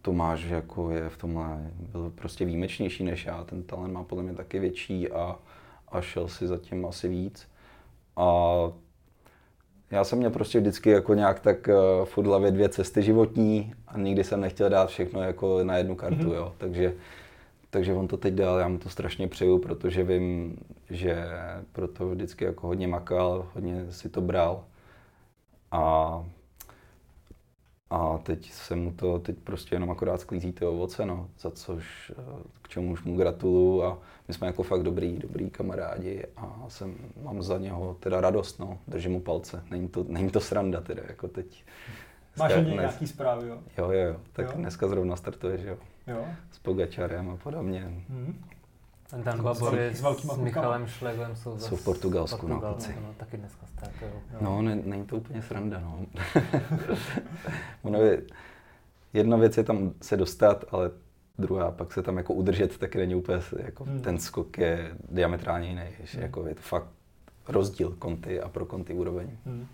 Tomáš jako je v tomhle, byl prostě výjimečnější než já, ten talent má podle mě taky větší a, a šel si zatím asi víc. A já jsem měl prostě vždycky jako nějak tak uh, v hlavě dvě cesty životní a nikdy jsem nechtěl dát všechno jako na jednu kartu, Mhm. jo. Takže, takže on to teď dal, já mu to strašně přeju, protože vím, že proto vždycky jako hodně makal, hodně si to bral. A, a teď se mu to, teď prostě jenom akorát sklízí ty ovoce, no, za což, eh, k čemuž mu gratuluju a my jsme jako fakt dobrý, dobrý kamarádi a jsem, mám za něho teda radost, no, držím mu palce, není to, není to sranda teda, jako teď. Máš o Dnes- něj nějaký zprávy, jo? Jo, jo, jo, tak Jo? dneska zrovna startuje, že jo, Jo. s Pogačarem a podobně. Hmm. Dan S Babor je velký- s s. Michalem Šleglem jsou, Jsou v Portugalsku, no, Portugalsku, kluci. no, taky dneska startují. No, ne, není to úplně sranda, no. ono je, jedna věc je tam se dostat, ale druhá pak se tam jako udržet, taky není úplně, jako Hmm. ten skok je diametrálně jiný, že Hmm. jako je to fakt rozdíl konty a pro konty úroveň. Hmm.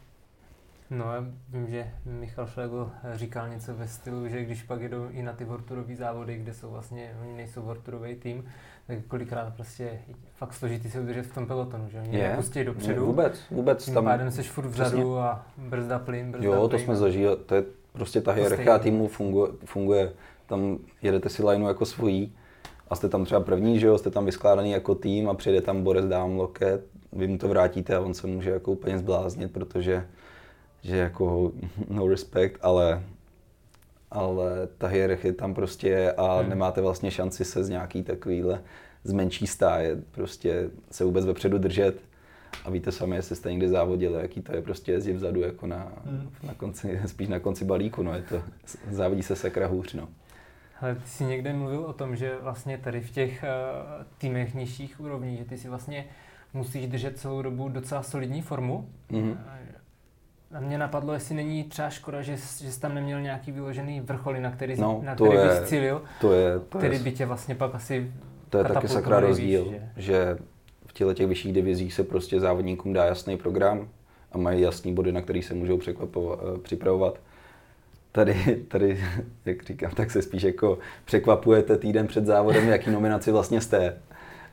No já vím, že Michal Šlegl říkal něco ve stylu, že když pak jedou i na ty vorturové závody, kde jsou vlastně, oni nejsou vorturový tým, kolikrát prostě je fakt složitý se udržet v tom pelotonu, že oni Je. nepustí Ne, dopředu, vůbec, vůbec tím tam, pádem seš furt vzadu a brzda plyn, brzda jo, to plyn. jsme zažili, to je prostě ta To hierarchia týmu funguje, funguje, tam jedete si lineu jako svojí a jste tam třeba první, že jo, jste tam vyskládaný jako tým a přijde tam Boris dám loket, vy mu to vrátíte a on se může jako úplně zbláznit, protože že jako no respect, ale ale ta hierarchie tam prostě je a Hmm. nemáte vlastně šanci se z nějaký takovýhle z menší stáje prostě se vůbec vepředu držet a víte sami, jestli jste někdy závodili, jaký to je prostě jezdit vzadu jako na, Hmm. na konci, spíš na konci balíku, no je to, závodí se sakra hůř, no. Ale ty jsi někde mluvil o tom, že vlastně tady v těch uh, týmech nižších úrovní, že ty si vlastně musíš držet celou dobu docela solidní formu. Mhm. A mě napadlo, jestli není třeba škoda, že, že jsi tam neměl nějaký vyložený vrcholy, na který, No, na který je- bys cílil, To je, to který je, by tě vlastně pak asi to je taky sakra rozdíl, že? že v těle těch vyšších divizích se prostě závodníkům dá jasný program a mají jasný body, na který se můžou překvapovat, eh, připravovat. Tady, tady, jak říkám, tak se spíš jako překvapujete týden před závodem, jaký nominaci vlastně jste.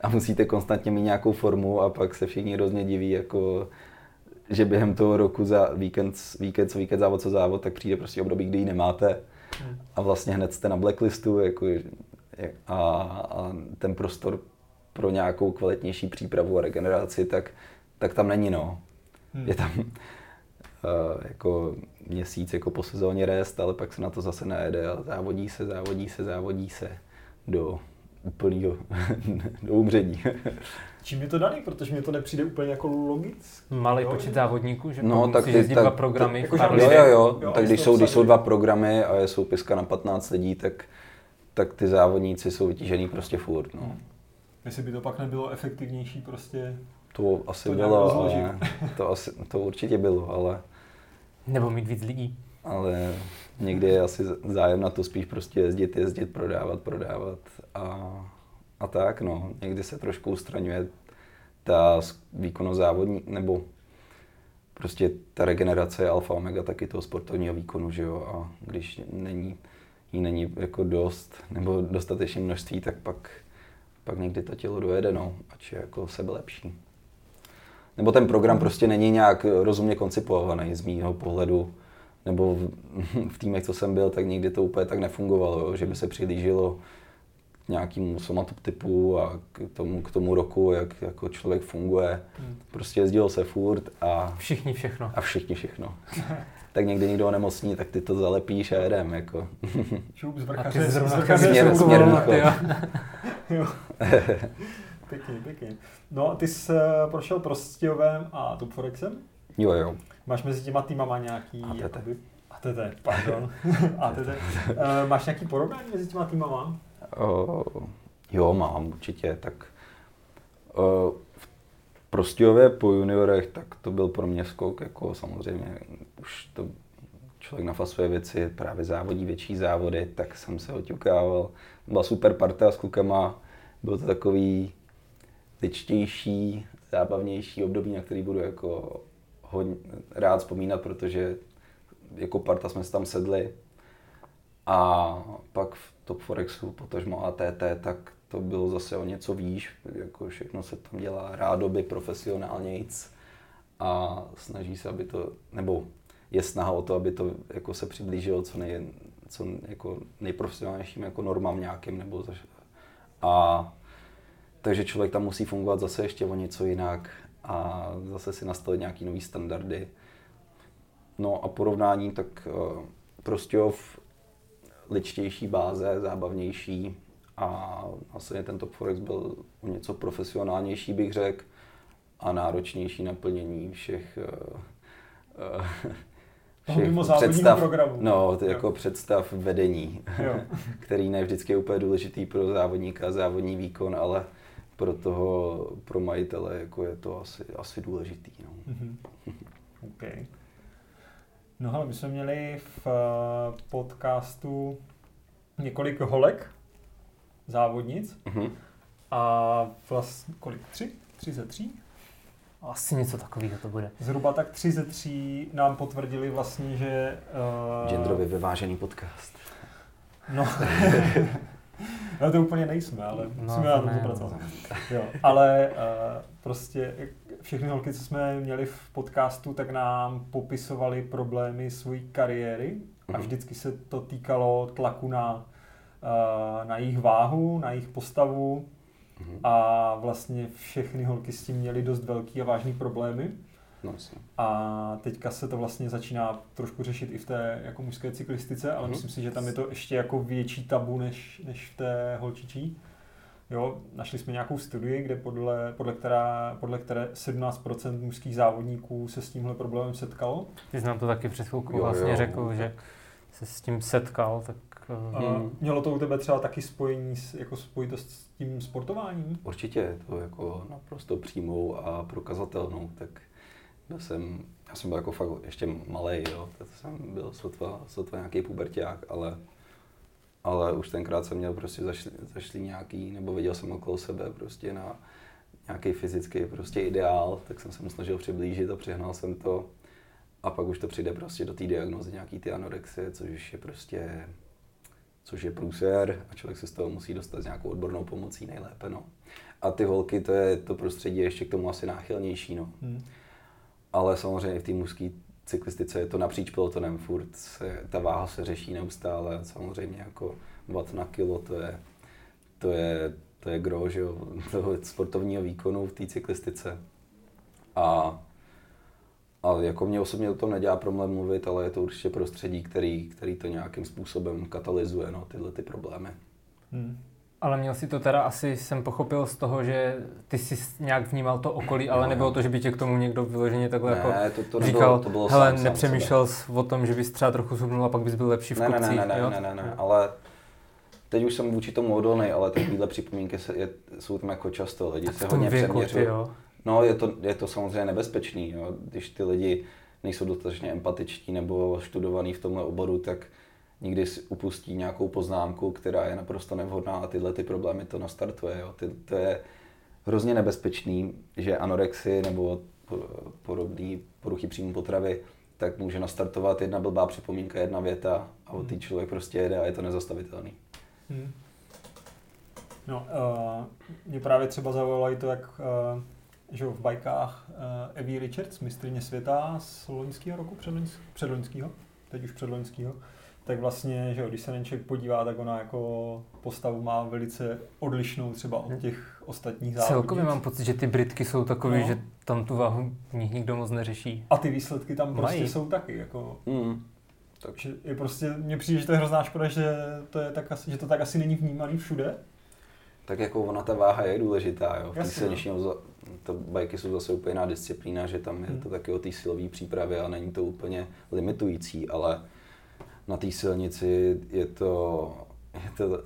A musíte konstantně mít nějakou formu a pak se všichni hrozně diví, jako, že během toho roku za víkend, víkend, co víkend, závod co závod, tak přijde prostě období, kdy ji nemáte a vlastně hned jste na blacklistu jako, a, a ten prostor pro nějakou kvalitnější přípravu a regeneraci, tak, tak tam není, no. Hmm. Je tam uh, jako měsíc jako po sezóně rest, ale pak se na to zase najede a závodí se, závodí se, závodí se do úplnýho do umření. Čím je to daný? Protože mi to nepřijde úplně jako logicky. Malý Jo, počet závodníků, že No, tak ty- jezdit tak- dva programy. jako v pár že- Jo, jo, jo. Jo, tak když jsou, když jsou dva programy a je soupiska na 15 lidí, tak, tak ty závodníci jsou vytížený prostě furt. No. Jestli by to pak nebylo efektivnější prostě. To asi To bylo, ale to, asi, to určitě bylo, ale, Nebo mít víc lidí. ale někdy je asi zájem na to spíš prostě jezdit, jezdit, prodávat, prodávat a, a tak, no. Někdy se trošku ustraňuje ta výkonnost závodní, nebo prostě ta regenerace je alfa omega taky toho sportovního výkonu, že jo, a když není, jí není jako dost, nebo dostatečné množství, tak pak, pak někdy to tělo dojede, no, ať je jako sebe lepší. Nebo ten program prostě není nějak rozumně koncipovaný z mýho pohledu, nebo v, v týmech, co jsem byl, tak někdy to úplně tak nefungovalo, jo, že by se přihlíželo k nějakému somatotypu a k tomu, k tomu roku, jak jako člověk funguje. Hmm. Prostě jezdilo se furt a, Všichni všechno. a všichni všechno. tak někdy někdo onemocní, tak ty to zalepíš a jedem. Jako. Šup z A ty zrovna z vrchaře směr- směr jo. Pěkně, pěkně. No a ty jsi eh, prošel Prostějovem a Top Forexem? jo, jo. Máš mezi těma týmama nějaký... ATT. Jakoby, ATT, pardon. ATT. Eh, Máš nějaký porovnání mezi těma týmama? O, jo, mám určitě. Tak o, v Prostějově po juniorech, tak to byl pro mě skok, jako samozřejmě už to člověk nafasuje věci, právě závodí větší závody, tak jsem se oťukával. Byla super parta s klukama, byl to takový ličtější, zábavnější období, na který budu jako hodně rád vzpomínat, protože jako parta jsme se tam sedli a pak v Top Forexu, potažmo ATT, tak to bylo zase o něco výš, jako všechno se tam dělá rádoby profesionálnějc a snaží se, aby to, nebo je snaha o to, aby to jako se přiblížilo co, nej, co jako nejprofesionálnějším jako normám nějakým, nebo zaž, a takže člověk tam musí fungovat zase ještě o něco jinak a zase si nastavit nějaký nový standardy. No a porovnání, tak uh, Prostějov ličtější báze, zábavnější a vlastně ten Top Forex byl o něco profesionálnější, bych řekl, a náročnější naplnění všech, uh, uh, Toho mimozávodního programu. No, to Jo. jako představ vedení, Jo. který ne vždycky je úplně důležitý pro závodníka, závodní výkon, ale pro toho, pro majitele, jako je to asi, asi důležitý. No. Mhm. OK. No hele, my jsme měli v eh, podcastu několik holek, závodnic Mhm. a vlastně kolik? Tři? Tři ze tří? Asi něco takového to bude. Zhruba tak tři ze tří nám potvrdili vlastně, že... Uh, Genderově vyvážený podcast. No, no to úplně nejsme, ale No, musíme na to tom ne, pracovat. Jo, ale uh, prostě všechny holky, co jsme měli v podcastu, tak nám popisovali problémy své kariéry a Mhm. vždycky se to týkalo tlaku na, uh, na jejich váhu, na jejich postavu Mhm. a vlastně všechny holky s tím měly dost velký a vážný problémy. No, jasně. A teďka se to vlastně začíná trošku řešit i v té jako mužské cyklistice, ale Mhm. myslím si, že tam je to ještě jako větší tabu než, než v té holčičí. Jo, našli jsme nějakou studii, kde podle, podle, která, podle které 17% mužských závodníků se s tímhle problémem setkalo. Ty jsi nám to taky před chvilkou Jo, vlastně jo. řekl, že se s tím setkal, tak A uh, Mhm. Mělo to u tebe třeba taky spojení, s, jako spojitost s tím sportováním? Určitě je to jako naprosto přímou a prokazatelnou, tak byl jsem, já jsem byl jako fakt ještě malý, jo, tak jsem byl sotva, sotva nějaký puberták, ale, ale už tenkrát jsem měl prostě zašli, zašli nějaký, nebo viděl jsem okolo sebe prostě na nějaký fyzický prostě ideál, tak jsem se mu snažil přiblížit a přehnal jsem to. A pak už to přijde prostě do té diagnozy nějaký ty anorexie, což je prostě což je průser a člověk se z toho musí dostat s nějakou odbornou pomocí nejlépe. No. A ty holky, to je to prostředí je ještě k tomu asi náchylnější. No. Hmm. Ale samozřejmě v té mužské cyklistice je to napříč pelotonem, furt se, ta váha se řeší neustále, samozřejmě jako watt na kilo, to je, to je, to je gro, že jo, toho sportovního výkonu v té cyklistice. A, a jako mě osobně o tom nedělá problém mluvit, ale je to určitě prostředí, který, který to nějakým způsobem katalyzuje, no, tyhle ty problémy. Hmm. Ale měl si to teda asi, jsem pochopil z toho, že ty jsi nějak vnímal to okolí, ale no, nebylo to, že by tě k tomu někdo vyloženě takhle ne, jako to, to nebylo, říkal, to bylo hele, sám, nepřemýšlel sám jsi o tom, že bys třeba trochu zubnul a pak bys byl lepší v ne, kopcích, ne, ne, ne, jo? ne, ne, ne, ale teď už jsem vůči tomu odolný, ale takovéhle připomínky se, je, jsou tam jako často, lidi tak se hodně věku, přeměřují. No, je to, je to samozřejmě nebezpečný, jo. když ty lidi nejsou dostatečně empatičtí nebo študovaní v tomhle oboru, tak nikdy si upustí nějakou poznámku, která je naprosto nevhodná a tyhle ty problémy to nastartuje. Jo. Ty, to je hrozně nebezpečný, že anorexie nebo podobné poruchy příjmu potravy, tak může nastartovat jedna blbá připomínka, jedna věta a od té člověk prostě jede a je to nezastavitelný. Hmm. No, uh, mě právě třeba zaujalo i to, jak uh, že v bajkách uh, Evie Richards, mistrině světa z loňského roku, předloňského, teď už předloňského, tak vlastně, že jo, když se na člověk podívá, tak ona jako postavu má velice odlišnou třeba od těch ostatních závodnic. Celkově mám pocit, že ty Britky jsou takové, no. že tam tu váhu nikdo moc neřeší. A ty výsledky tam prostě Mají. jsou taky, jako... Mm. Takže je prostě, mně přijde, že to je hrozná škoda, že to, je tak asi, že to tak asi není vnímaný všude. Tak jako ona ta váha je důležitá, jo. V té silniční to bajky jsou zase úplně jiná disciplína, že tam je hmm. to taky o té silové přípravě a není to úplně limitující, ale na té silnici je to, je to,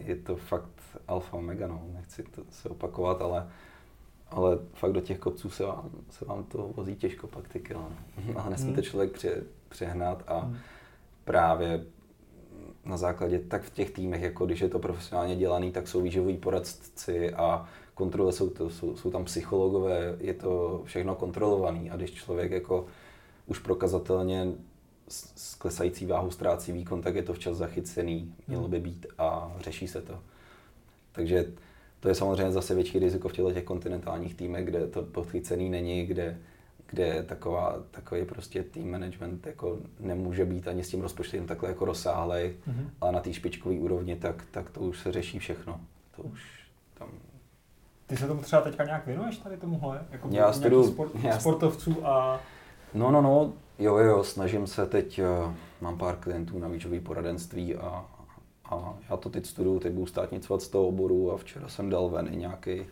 je to fakt alfa mega, no. nechci to se opakovat, ale, ale fakt do těch kopců se vám, se vám to vozí těžko pak ty kila. No. Ale nesmíte hmm. člověk pře, přehnat a hmm. právě na základě, tak v těch týmech, jako když je to profesionálně dělaný, tak jsou výživoví poradci a kontrole jsou, to, jsou, jsou tam psychologové, je to všechno kontrolovaný a když člověk jako už prokazatelně s klesající váhu ztrácí výkon, tak je to včas zachycený, mělo by být a řeší se to. Takže to je samozřejmě zase větší riziko v těchto těch kontinentálních týmech, kde to podchycený není, kde, kde taková, takový prostě team management jako nemůže být ani s tím rozpočtem takhle jako rozsáhlej, mm-hmm. ale na té špičkové úrovni, tak, tak to už se řeší všechno. To už tam ty se tomu třeba teďka nějak věnuješ tady tomuhle? Jako já studuju, sport, já sportovců a... No, no, no, jo, jo, snažím se teď, uh, mám pár klientů na výživové poradenství a, a já to teď studuju, teď budu státnicovat z toho oboru a včera jsem dal ven i nějaký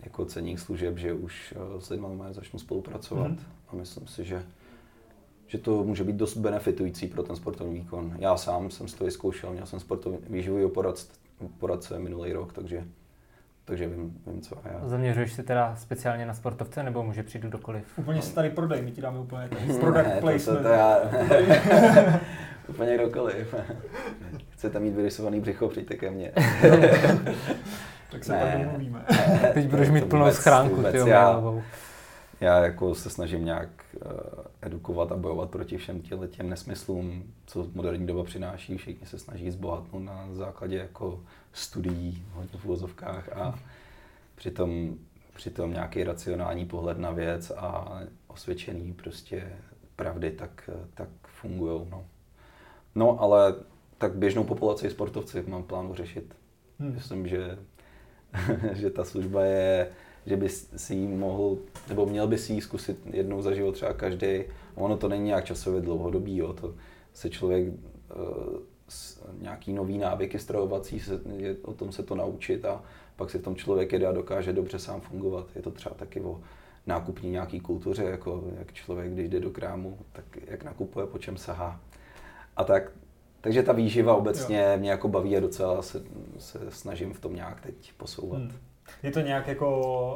jako ceník služeb, že už uh, s lidmi začnu spolupracovat mm. a myslím si, že že to může být dost benefitující pro ten sportovní výkon. Já sám jsem to vyzkoušel, měl jsem sportovní výživový poradce minulý rok, takže takže vím, vím co a já. Zaměřuješ se teda speciálně na sportovce, nebo může přijít kdokoliv? Úplně starý prodej, my ti dáme úplně product ne, placement. To, to, to já, úplně kdokoliv. Chcete mít vyrysovaný břicho, přijďte ke mně. tak se ne, pak domluvíme. Teď budeš mít plnou schránku, ty já, já jako se snažím nějak uh, edukovat a bojovat proti všem těm nesmyslům, co moderní doba přináší. Všichni se snaží zbohatnout na základě jako studií, hodně v uvozovkách a přitom, přitom nějaký racionální pohled na věc a osvědčený prostě pravdy tak, tak fungují. No. no ale tak běžnou populaci sportovci mám plánu řešit. Hmm. Myslím, že, že ta služba je, že by si ji mohl, nebo měl by si ji zkusit jednou za život třeba každý. Ono to není nějak časově dlouhodobý, jo. to se člověk uh, nějaký nový návyky stravovací, se, je, o tom se to naučit a pak si v tom člověk jede a dokáže dobře sám fungovat. Je to třeba taky o nákupní nějaký kultuře, jako jak člověk, když jde do krámu, tak jak nakupuje, po čem sahá. A tak, takže ta výživa obecně jo. mě jako baví a docela se, se snažím v tom nějak teď posouvat. Hmm. Je to nějak jako,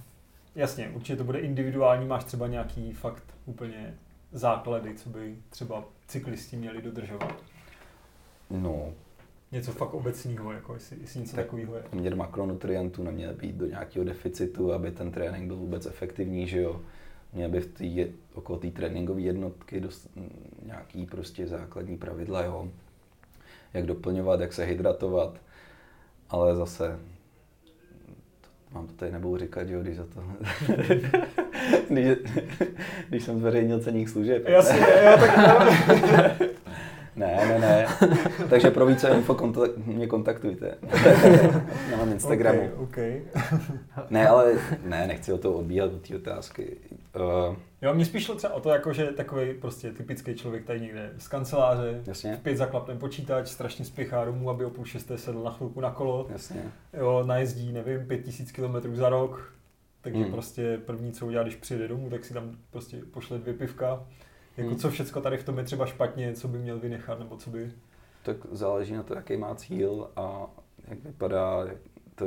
jasně, určitě to bude individuální, máš třeba nějaký fakt úplně základy, co by třeba cyklisti měli dodržovat? No. Něco fakt obecného, jako jestli, jestli něco tak takového je. Poměr makronutrientů neměl být do nějakého deficitu, aby ten trénink byl vůbec efektivní, že jo. Měl by v tý, okolo té tréninkové jednotky dost, nějaký prostě základní pravidla, jo. Jak doplňovat, jak se hydratovat, ale zase mám to tady nebudu říkat, jo, když za to... když, když jsem zveřejnil ceník služeb. Jasně, jo, tak Ne, ne, ne. Takže pro více info kontak- mě kontaktujte. Na mém Instagramu. Okay, okay. ne, ale ne, nechci o to odbíhat od té otázky. Uh, jo, mě spíš šlo třeba o to, jako, že takový prostě typický člověk tady někde z kanceláře, Jasně. v pět zaklapne počítač, strašně spěchá domů, aby o půl šesté sedl na chvilku na kolo. Jasně. Jo, najezdí, nevím, pět tisíc kilometrů za rok, takže hmm. prostě první, co udělá, když přijde domů, tak si tam prostě pošle dvě pivka. Jako hmm. co všechno tady v tom je třeba špatně, co by měl vynechat, nebo co by... Tak záleží na to, jaký má cíl a jak vypadá, to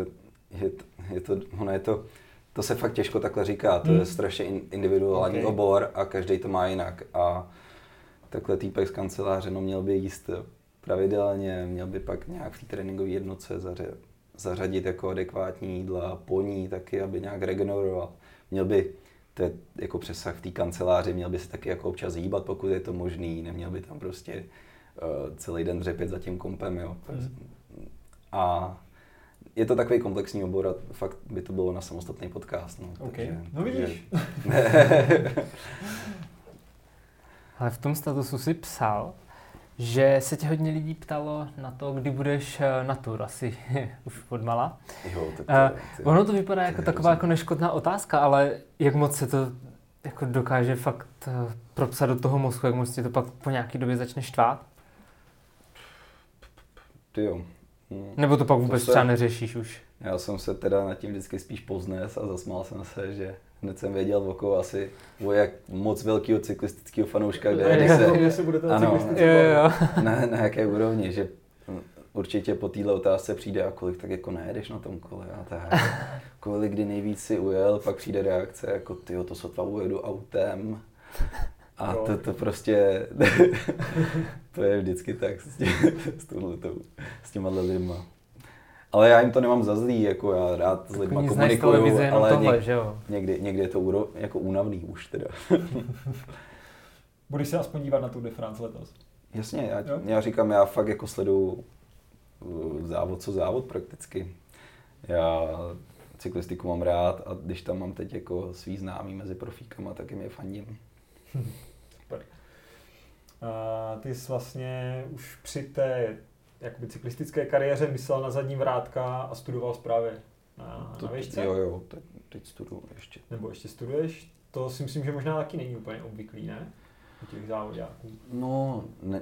je, je to, ono je to, to se fakt těžko takhle říká, to hmm. je strašně individuální okay. obor a každý to má jinak a takhle týpek z kanceláře, no měl by jíst pravidelně, měl by pak nějak v té tréninkové jednotce zařadit jako adekvátní jídla, po ní taky, aby nějak regeneroval. Měl by, to je jako přesah v té kanceláři, měl by se taky jako občas hýbat, pokud je to možný, neměl by tam prostě uh, celý den dřepět za tím kompem, jo. Mm. A je to takový komplexní obor a fakt by to bylo na samostatný podcast. No, okay. takže, no vidíš. Ale v tom statusu si psal, že se tě hodně lidí ptalo na to, kdy budeš eh, na tur, asi už odmala. Jo, tak to, uh, ono to vypadá to jako taková jako neškodná otázka, ale jak moc se to jako dokáže fakt uh, propsat do toho mozku, jak moc tě to pak po nějaký době začne štvát? Ty jo. Hmm. Nebo to pak vůbec to se, třeba neřešíš už? Já jsem se teda nad tím vždycky spíš poznes a zasmál jsem se, že hned jsem věděl oko asi o jak moc velkého cyklistického fanouška, kde je, se, kde se bude ano, jo, jo. Na, na jaké úrovni, že určitě po téhle otázce přijde a kolik tak jako nejedeš na tom kole a tak. Kolik kdy nejvíc si ujel, pak přijde reakce jako ty to sotva ujedu autem. A to, to prostě, to je vždycky tak s, tě, s, touhletou, s těma lidma. Ale já jim to nemám za zlý, jako já rád s lidmi komunikuju, ale tohle, něk, že jo? Někdy, někdy je to úro, jako únavný už teda. Budeš se aspoň dívat na tu de France letos? Jasně, já, já říkám, já fakt jako sleduju uh, závod co závod prakticky. Já cyklistiku mám rád a když tam mám teď jako svý známý mezi profíkama, tak jim je fandím. Super. A ty jsi vlastně už při té jakoby cyklistické kariéře myslel na zadní vrátka a studoval zprávy na, to, na výšce? Jo, jo, teď, teď studuju ještě. Nebo ještě studuješ? To si myslím, že možná taky není úplně obvyklý, ne? U těch závodáků. No, ne,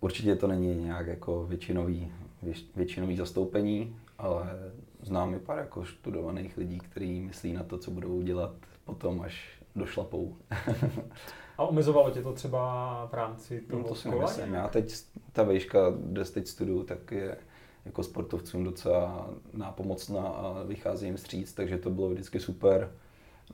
určitě to není nějak jako většinový, většinový zastoupení, ale znám i pár jako studovaných lidí, kteří myslí na to, co budou dělat potom, až došlapou. A omezovalo tě to třeba v rámci toho no, to si nemyslím. Já teď, ta vejška, kde teď studuju, tak je jako sportovcům docela nápomocná a vychází jim stříc, takže to bylo vždycky super.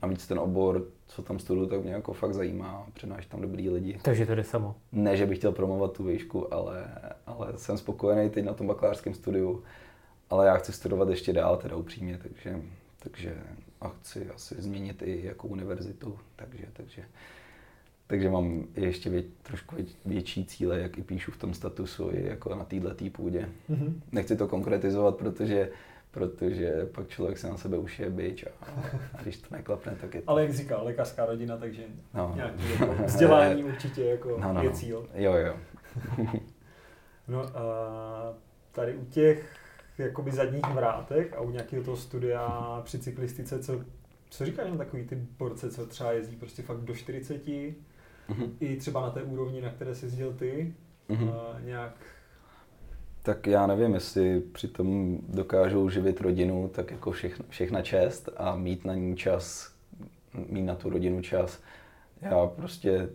Navíc ten obor, co tam studuju, tak mě jako fakt zajímá, přednáší tam dobrý lidi. Takže to jde samo. Ne, že bych chtěl promovat tu výšku, ale, ale jsem spokojený teď na tom bakalářském studiu, ale já chci studovat ještě dál, teda upřímně, takže, takže a chci asi změnit i jako univerzitu, takže, takže takže mám ještě vě, trošku větší cíle, jak i píšu v tom statusu, i jako na této půdě. Mm-hmm. Nechci to konkretizovat, protože protože pak člověk se na sebe už je byč a, a když to neklapne, tak je to... Ale jak říká, lékařská rodina, takže no. nějaký jako vzdělání určitě jako no, no, je no. cíl. Jo, jo. no a tady u těch jakoby zadních vrátek a u nějakého toho studia při cyklistice, co, co říkáš na takový ty borce, co třeba jezdí prostě fakt do 40, mm-hmm. i třeba na té úrovni, na které jsi jezdil ty, mm-hmm. a nějak tak já nevím, jestli přitom dokážou živit rodinu, tak jako všechna, všechna čest a mít na ní čas, mít na tu rodinu čas. Já prostě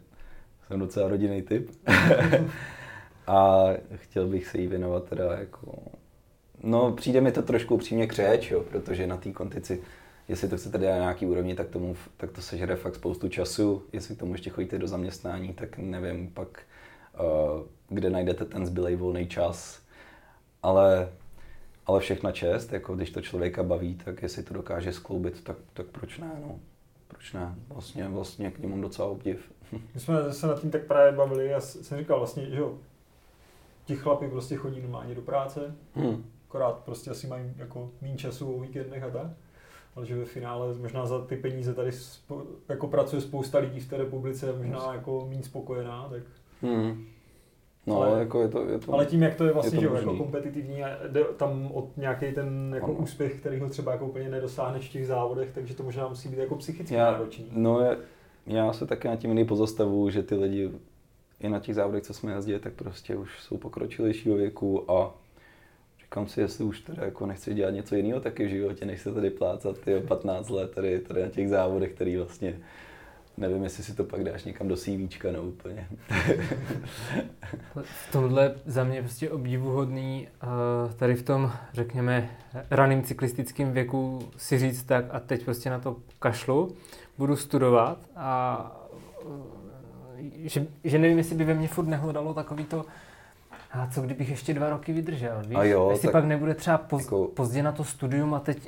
jsem docela rodinný typ. a chtěl bych se jí věnovat teda jako... No, přijde mi to trošku upřímně křeč, jo, protože na té kontici jestli to chcete dělat na nějaký úrovni, tak, tomu, tak to sežere fakt spoustu času. Jestli k tomu ještě chodíte do zaměstnání, tak nevím pak, uh, kde najdete ten zbylej volný čas. Ale, ale všechna čest, jako když to člověka baví, tak jestli to dokáže skloubit, tak, tak proč ne, no. Proč ne? Vlastně, vlastně k němu mám docela obdiv. My jsme se nad tím tak právě bavili, já jsem říkal vlastně, že jo, ti chlapi prostě chodí normálně do práce, hmm. akorát prostě asi mají jako méně času o víkendech a tak ale že ve finále možná za ty peníze tady spo, jako pracuje spousta lidí v té republice, možná jako méně spokojená, tak... Hmm. No, ale, jako je to, je to, ale tím, jak to je vlastně je to že, jako kompetitivní a jde tam od nějaký ten jako ano. úspěch, který ho třeba jako úplně nedosáhneš v těch závodech, takže to možná musí být jako psychicky já, náročný. No, je, já se taky na tím jiný pozastavu, že ty lidi i na těch závodech, co jsme jezdili, tak prostě už jsou pokročilejšího věku a říkám si, jestli už teda jako nechci dělat něco jiného taky v životě, než se tady plácat ty 15 let tady, tady na těch závodech, který vlastně nevím, jestli si to pak dáš někam do CVčka, no úplně. v tomhle za mě prostě obdivuhodný tady v tom, řekněme, raným cyklistickém věku si říct tak a teď prostě na to kašlu, budu studovat a že, že nevím, jestli by ve mně furt nehledalo takový to, a co kdybych ještě dva roky vydržel, víš? A jo, jestli tak, pak nebude třeba poz, jako, pozdě na to studium a teď,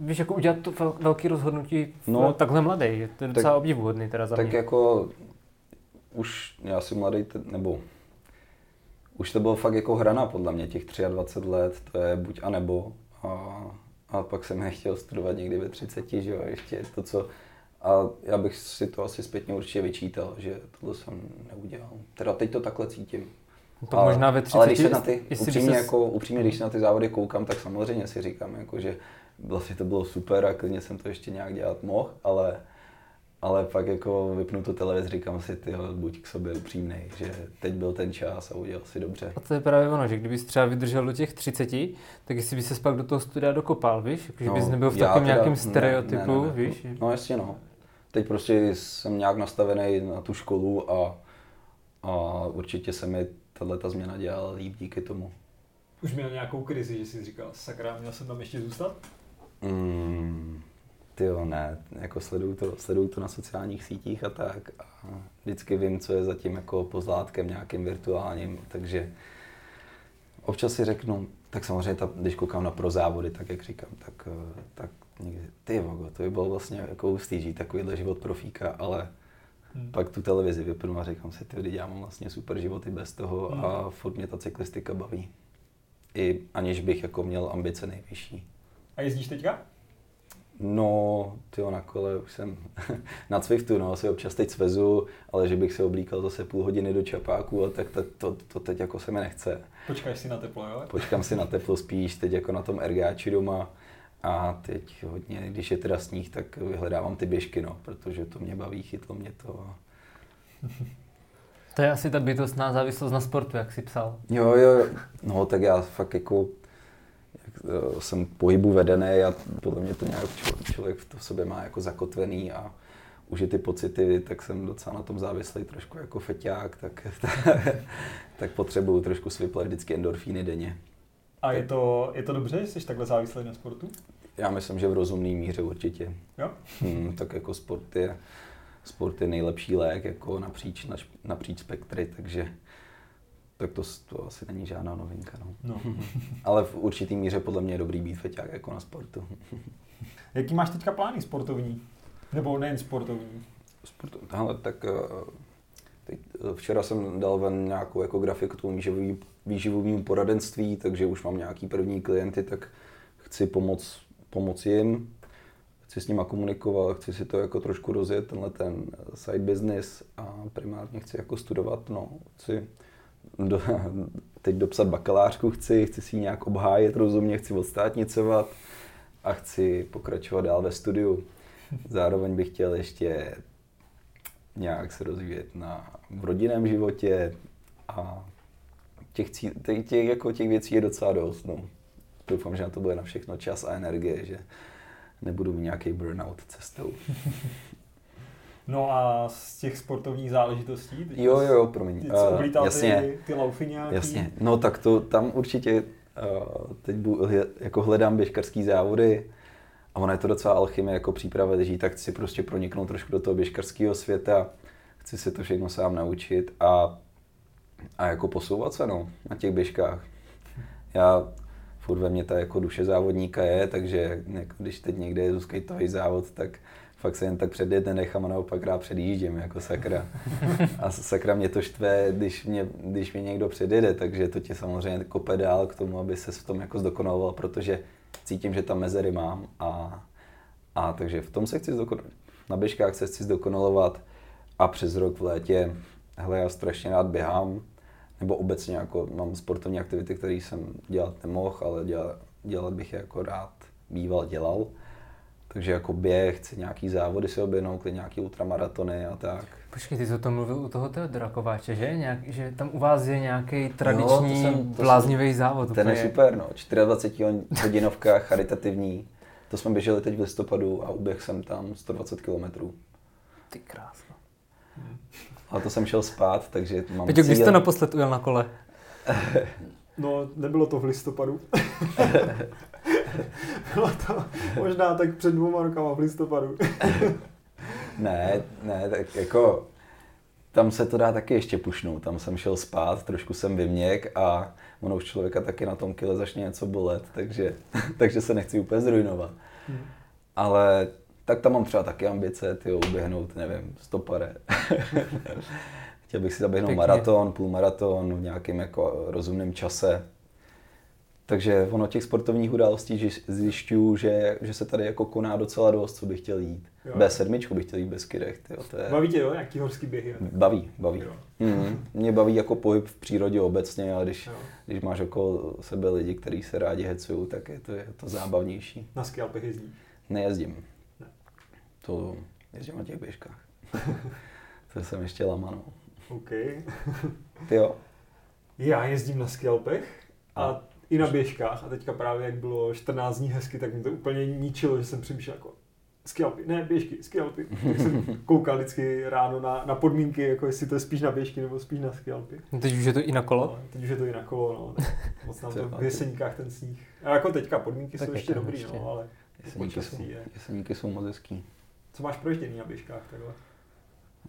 víš, jako udělat to vel, velký rozhodnutí no, takhle mladý, to je tak, docela obdivuhodný teda za tak mě. Jako, už já jsem mladý, nebo už to bylo fakt jako hrana podle mě, těch 23 let, to je buď a nebo. A, a pak jsem nechtěl studovat někdy ve 30, že jo, ještě to, co a já bych si to asi zpětně určitě vyčítal, že tohle jsem neudělal. Teda teď to takhle cítím. To ale, možná ve 30, ale když se na ty, upřímně, ses... jako, upřímně, když se na ty závody koukám, tak samozřejmě si říkám, jako, že vlastně to bylo super a klidně jsem to ještě nějak dělat mohl, ale, ale pak jako vypnu tu televizi, říkám si, ty buď k sobě upřímnej, že teď byl ten čas a udělal si dobře. A to je právě ono, že kdybys třeba vydržel do těch 30, tak jestli by se pak do toho studia dokopal, víš? Jako, že no, bys nebyl v takovém nějakém stereotypu, ne, ne, ne, víš? No jasně no. Teď prostě jsem nějak nastavený na tu školu a, a určitě se mi tahle ta změna dělala líp díky tomu. Už měl nějakou krizi, že jsi říkal, sakra, měl jsem tam ještě zůstat? Mm, ty jo, ne, jako sleduju to, sleduju to na sociálních sítích a tak a vždycky vím, co je zatím jako pozlátkem nějakým virtuálním, takže občas si řeknu, tak samozřejmě, ta, když koukám na pro závody, tak jak říkám, tak, tak někdy, ty vogo, to by bylo vlastně jako hustý žít takovýhle život profíka, ale hmm. pak tu televizi vypnu a říkám si, ty lidi, dělám vlastně super životy bez toho hmm. a furt mě ta cyklistika baví. I aniž bych jako měl ambice nejvyšší. A jezdíš teďka? No, ty na kole už jsem na Swiftu, no, si občas teď svezu, ale že bych se oblíkal zase půl hodiny do čapáku, a tak to, to, to, teď jako se mi nechce. Počkáš si na teplo, jo? Počkám si na teplo spíš, teď jako na tom ergáči doma. A teď hodně, když je teda sníh, tak vyhledávám ty běžky, no, protože to mě baví, chytlo mě to. To je asi ta bytostná závislost na sportu, jak jsi psal. Jo, jo, no tak já fakt jako jak, eh, jsem pohybu vedený a podle mě to nějak člověk v sobě má jako zakotvený a už je ty pocity, tak jsem docela na tom závislý trošku jako feťák, tak, tak, tak potřebuju trošku svyplat vždycky endorfíny denně. A je to, je to dobře, že jsi takhle závislý na sportu? Já myslím, že v rozumné míře určitě. Jo? Hmm, tak jako sport je, sport je nejlepší lék jako napříč, napříč spektry, takže tak to, to asi není žádná novinka. No. No. Ale v určitý míře podle mě je dobrý být feťák jako na sportu. Jaký máš teďka plány sportovní? Nebo nejen sportovní? Sportovní, ale tak eh, teď, eh, včera jsem dal ven nějakou jako grafiku tomu výživový, výživovému poradenství, takže už mám nějaký první klienty, tak chci pomoct, pomoct jim, chci s nima komunikovat, chci si to jako trošku rozjet, tenhle ten side business a primárně chci jako studovat, no, chci do, teď dopsat bakalářku chci, chci si ji nějak obhájet rozumně, chci odstátnicovat a chci pokračovat dál ve studiu. Zároveň bych chtěl ještě nějak se rozvíjet na, v rodinném životě a těch, cí, těch, těch, jako těch věcí je docela dost. No. Doufám, že na to bude na všechno čas a energie, že nebudu mít nějaký burnout cestou. No a z těch sportovních záležitostí? Jo, jo, jo, promiň. Ty, co uh, jasně, ty, ty laufy nějaký? Jasně, no tak to tam určitě uh, teď bu, jako hledám běžkarský závody a ono je to docela alchymie jako příprava leží, tak chci prostě proniknout trošku do toho běžkarského světa, chci si to všechno sám naučit a, a jako posouvat se no, na těch běžkách. Já furt ve mně ta jako duše závodníka je, takže jako když teď někde je skateový závod, tak fakt se jen tak předjet nenechám a naopak rád předjíždím jako sakra. A sakra mě to štve, když mě, když mě někdo předjede, takže to tě samozřejmě kope dál k tomu, aby se v tom jako zdokonaloval, protože cítím, že tam mezery mám a, a takže v tom se chci zdokonalovat. Na běžkách se chci zdokonalovat a přes rok v létě, hele, já strašně rád běhám, nebo obecně jako mám sportovní aktivity, které jsem dělat nemohl, ale dělat, dělat bych je jako rád býval dělal. Takže jako běh, chci nějaký závody si objednout, nějaký ultramaratony a tak. Počkej, ty jsi o tom mluvil u toho Teodora Kováče, že? Nějak, že tam u vás je nějaký tradiční jo, to jsem, to bláznivý jsem, závod. Ten je super, no. 24 hodinovka, charitativní. To jsme běželi teď v listopadu a uběh jsem tam 120 km. Ty krásno. A to jsem šel spát, takže mám Peťo, kdy jste naposled ujel na kole? No, nebylo to v listopadu. Bylo to možná tak před dvěma rokama v listopadu. ne, ne, tak jako tam se to dá taky ještě pušnout. Tam jsem šel spát, trošku jsem vyměk a ono už člověka taky na tom kile začne něco bolet, takže, takže se nechci úplně zrujnovat. Hmm. Ale tak tam mám třeba taky ambice, ty uběhnout, nevím, stopare. Chtěl bych si zaběhnout Pěkně. maraton, půlmaraton v nějakém jako rozumném čase. Takže ono těch sportovních událostí zjišťuju, že, že se tady jako koná docela dost, co bych chtěl jít. Jo. B7 bych chtěl jít bez kydech. Tyjo, to je... Baví tě, jo? Jaký horský běhy? Baví, baví. Mm, mě baví jako pohyb v přírodě obecně, ale když, když máš okolo sebe lidi, kteří se rádi hecují, tak je to, je to zábavnější. Na skialpech jezdíš? Nejezdím. To jezdím na těch běžkách. to jsem ještě lamanou. OK. Ty jo? Já jezdím na skialpech a i na běžkách a teďka právě jak bylo 14 dní hezky, tak mi to úplně ničilo, že jsem přemýšlel jako skialpy, ne běžky, skialpy. Tak jsem koukal vždycky ráno na, na podmínky, jako jestli to je spíš na běžky nebo spíš na skialpy. No teď už je to i na kolo? No, teď už je to i na kolo, no. Moc nám to v jeseníkách ten sníh. A jako teďka podmínky tak jsou ještě dobrý, no, ale jeseníky jsou, je. jeseníky jsou moc hezký. Co máš proježděný na běžkách takhle?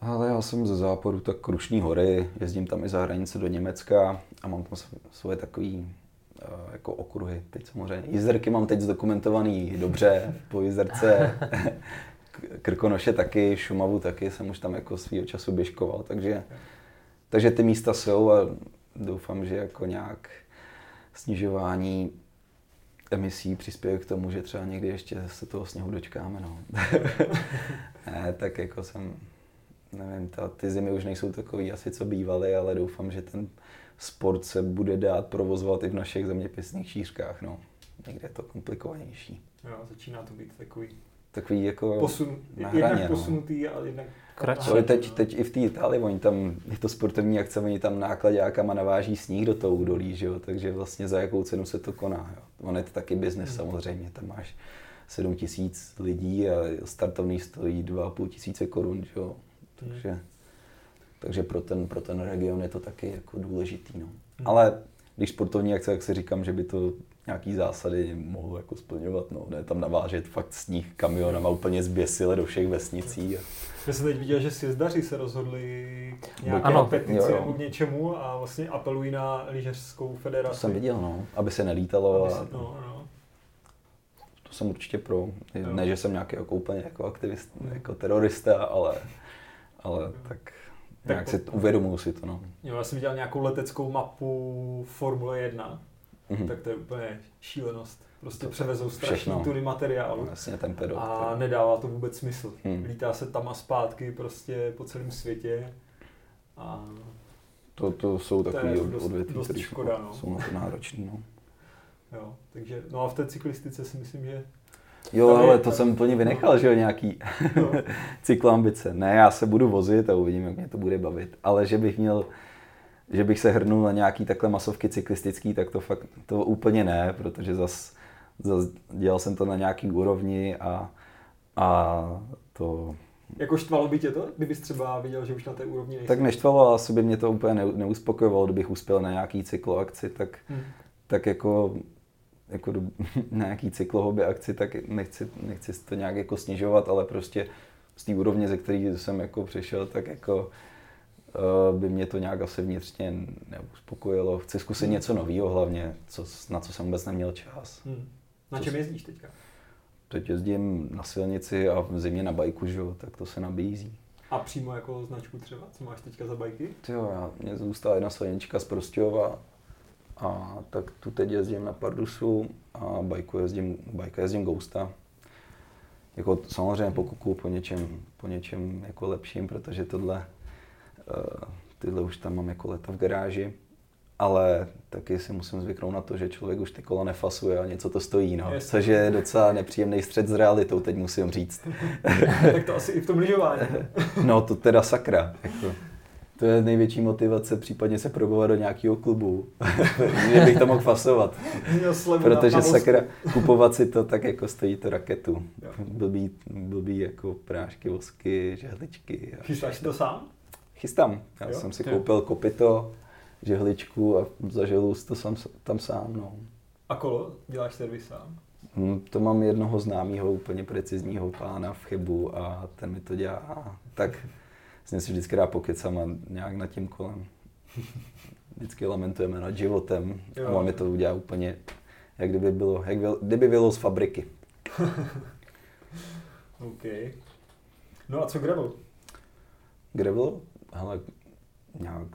Ale já jsem ze západu tak Krušní hory, jezdím tam i za hranice do Německa a mám tam svoje takový Eh, jako okruhy. Teď samozřejmě jizerky mám teď zdokumentovaný dobře, po jizerce Krkonoše taky, Šumavu taky jsem už tam jako svýho času běžkoval, takže, takže ty místa jsou a doufám, že jako nějak snižování emisí přispěje k tomu, že třeba někdy ještě se toho sněhu dočkáme. No. ne, tak jako jsem, nevím, ta, ty zimy už nejsou takový asi, co bývaly, ale doufám, že ten sport se bude dát provozovat i v našich zeměpisných šířkách. No. Někde je to komplikovanější. Jo, začíná to být takový takový jako Posun, na hraně, jednak no. posunutý a jednak Kratší. Ale teď, teď i v té Itálii, oni tam, je to sportovní akce, oni tam nákladákama naváží sníh do toho údolí, že jo? takže vlastně za jakou cenu se to koná. Jo? On je to taky biznes hmm. samozřejmě, tam máš 7 tisíc lidí a startovný stojí 2,5 tisíce korun, jo? Takže takže pro ten, pro ten region je to taky jako důležitý. No. Hmm. Ale když sportovní akce, tak si říkám, že by to nějaký zásady mohlo jako splňovat. No. Ne tam navážet fakt sníh kamionama úplně zběsile do všech vesnicí. A... Já jsem teď viděl, že sjezdaři se rozhodli nějaké ano, petici nebo k něčemu a vlastně apelují na lyžařskou federaci. To jsem viděl, no, aby se nelítalo. Aby se, no, no. To jsem určitě pro. Jo. Ne, že jsem nějaký jako úplně jako aktivist, jako terorista, ale, ale tak tak Nějak si uvědomuji si to, no. Jo, já jsem viděl nějakou leteckou mapu Formule 1, mm-hmm. tak to je úplně šílenost. Prostě to převezou strašný tuny materiálu Vlastně ten pedok, a tak. nedává to vůbec smysl. Hmm. Lítá se tam a zpátky prostě po celém světě a to, to jsou takové odvětví, které jsou, no. jsou na to náročné. No. Jo, takže, no a v té cyklistice si myslím, že Jo, ale to jsem úplně vynechal, že jo, nějaký no. cykloambice. Ne, já se budu vozit a uvidím, jak mě to bude bavit. Ale že bych měl, že bych se hrnul na nějaký takhle masovky cyklistický, tak to fakt, to úplně ne, protože zas, zas dělal jsem to na nějaký úrovni a, a to... Jako štvalo by tě to, kdybys třeba viděl, že už na té úrovni nejsi? Tak neštvalo, ale asi by mě to úplně neuspokojovalo, kdybych uspěl na nějaký cykloakci, tak, hmm. tak jako jako do, na nějaký cyklohobby akci, tak nechci, nechci to nějak jako snižovat, ale prostě z té úrovně, ze který jsem jako přišel, tak jako by mě to nějak asi vnitřně neuspokojilo. Chci zkusit hmm. něco nového hlavně, co, na co jsem vůbec neměl čas. Hmm. Na čem jezdíš teďka? Teď jezdím na silnici a v zimě na bajku, že jo, tak to se nabízí. A přímo jako značku třeba? Co máš teďka za bajky? Jo, já, mě zůstala jedna silnička z Prostějova, a tak tu teď jezdím na Pardusu a bajku jezdím, bajka jezdím Ghosta. Jako samozřejmě pokuku po něčem, po něčem jako lepším, protože tohle, tyhle už tam mám jako leta v garáži, ale taky si musím zvyknout na to, že člověk už ty kola nefasuje a něco to stojí, no. Jasně. Což je docela nepříjemný střed s realitou, teď musím říct. tak to asi i v tom lyžování. No to teda sakra. Jako. To je největší motivace, případně se probovat do nějakého klubu, že bych to mohl fasovat. Na- Protože na sakra, kupovat si to, tak jako stojí to raketu. Jo. Blbý, blbý jako prášky, vosky, žehličky. Chystáš to sám? Chystám. Já Jo? jsem si Ty. koupil kopito, žehličku a zaželu si to sam, tam sám. No. A kolo? Děláš servis sám? Hm, To mám jednoho známého, úplně precizního pána v Chebu a ten mi to dělá. Tak jsem si vždycky dá pokecam a nějak nad tím kolem. Vždycky lamentujeme nad životem Jo. a on mi to udělá úplně, jak kdyby bylo, jak byl, kdyby bylo z fabriky. OK. No a co gravel? Gravel? Hele, nějak,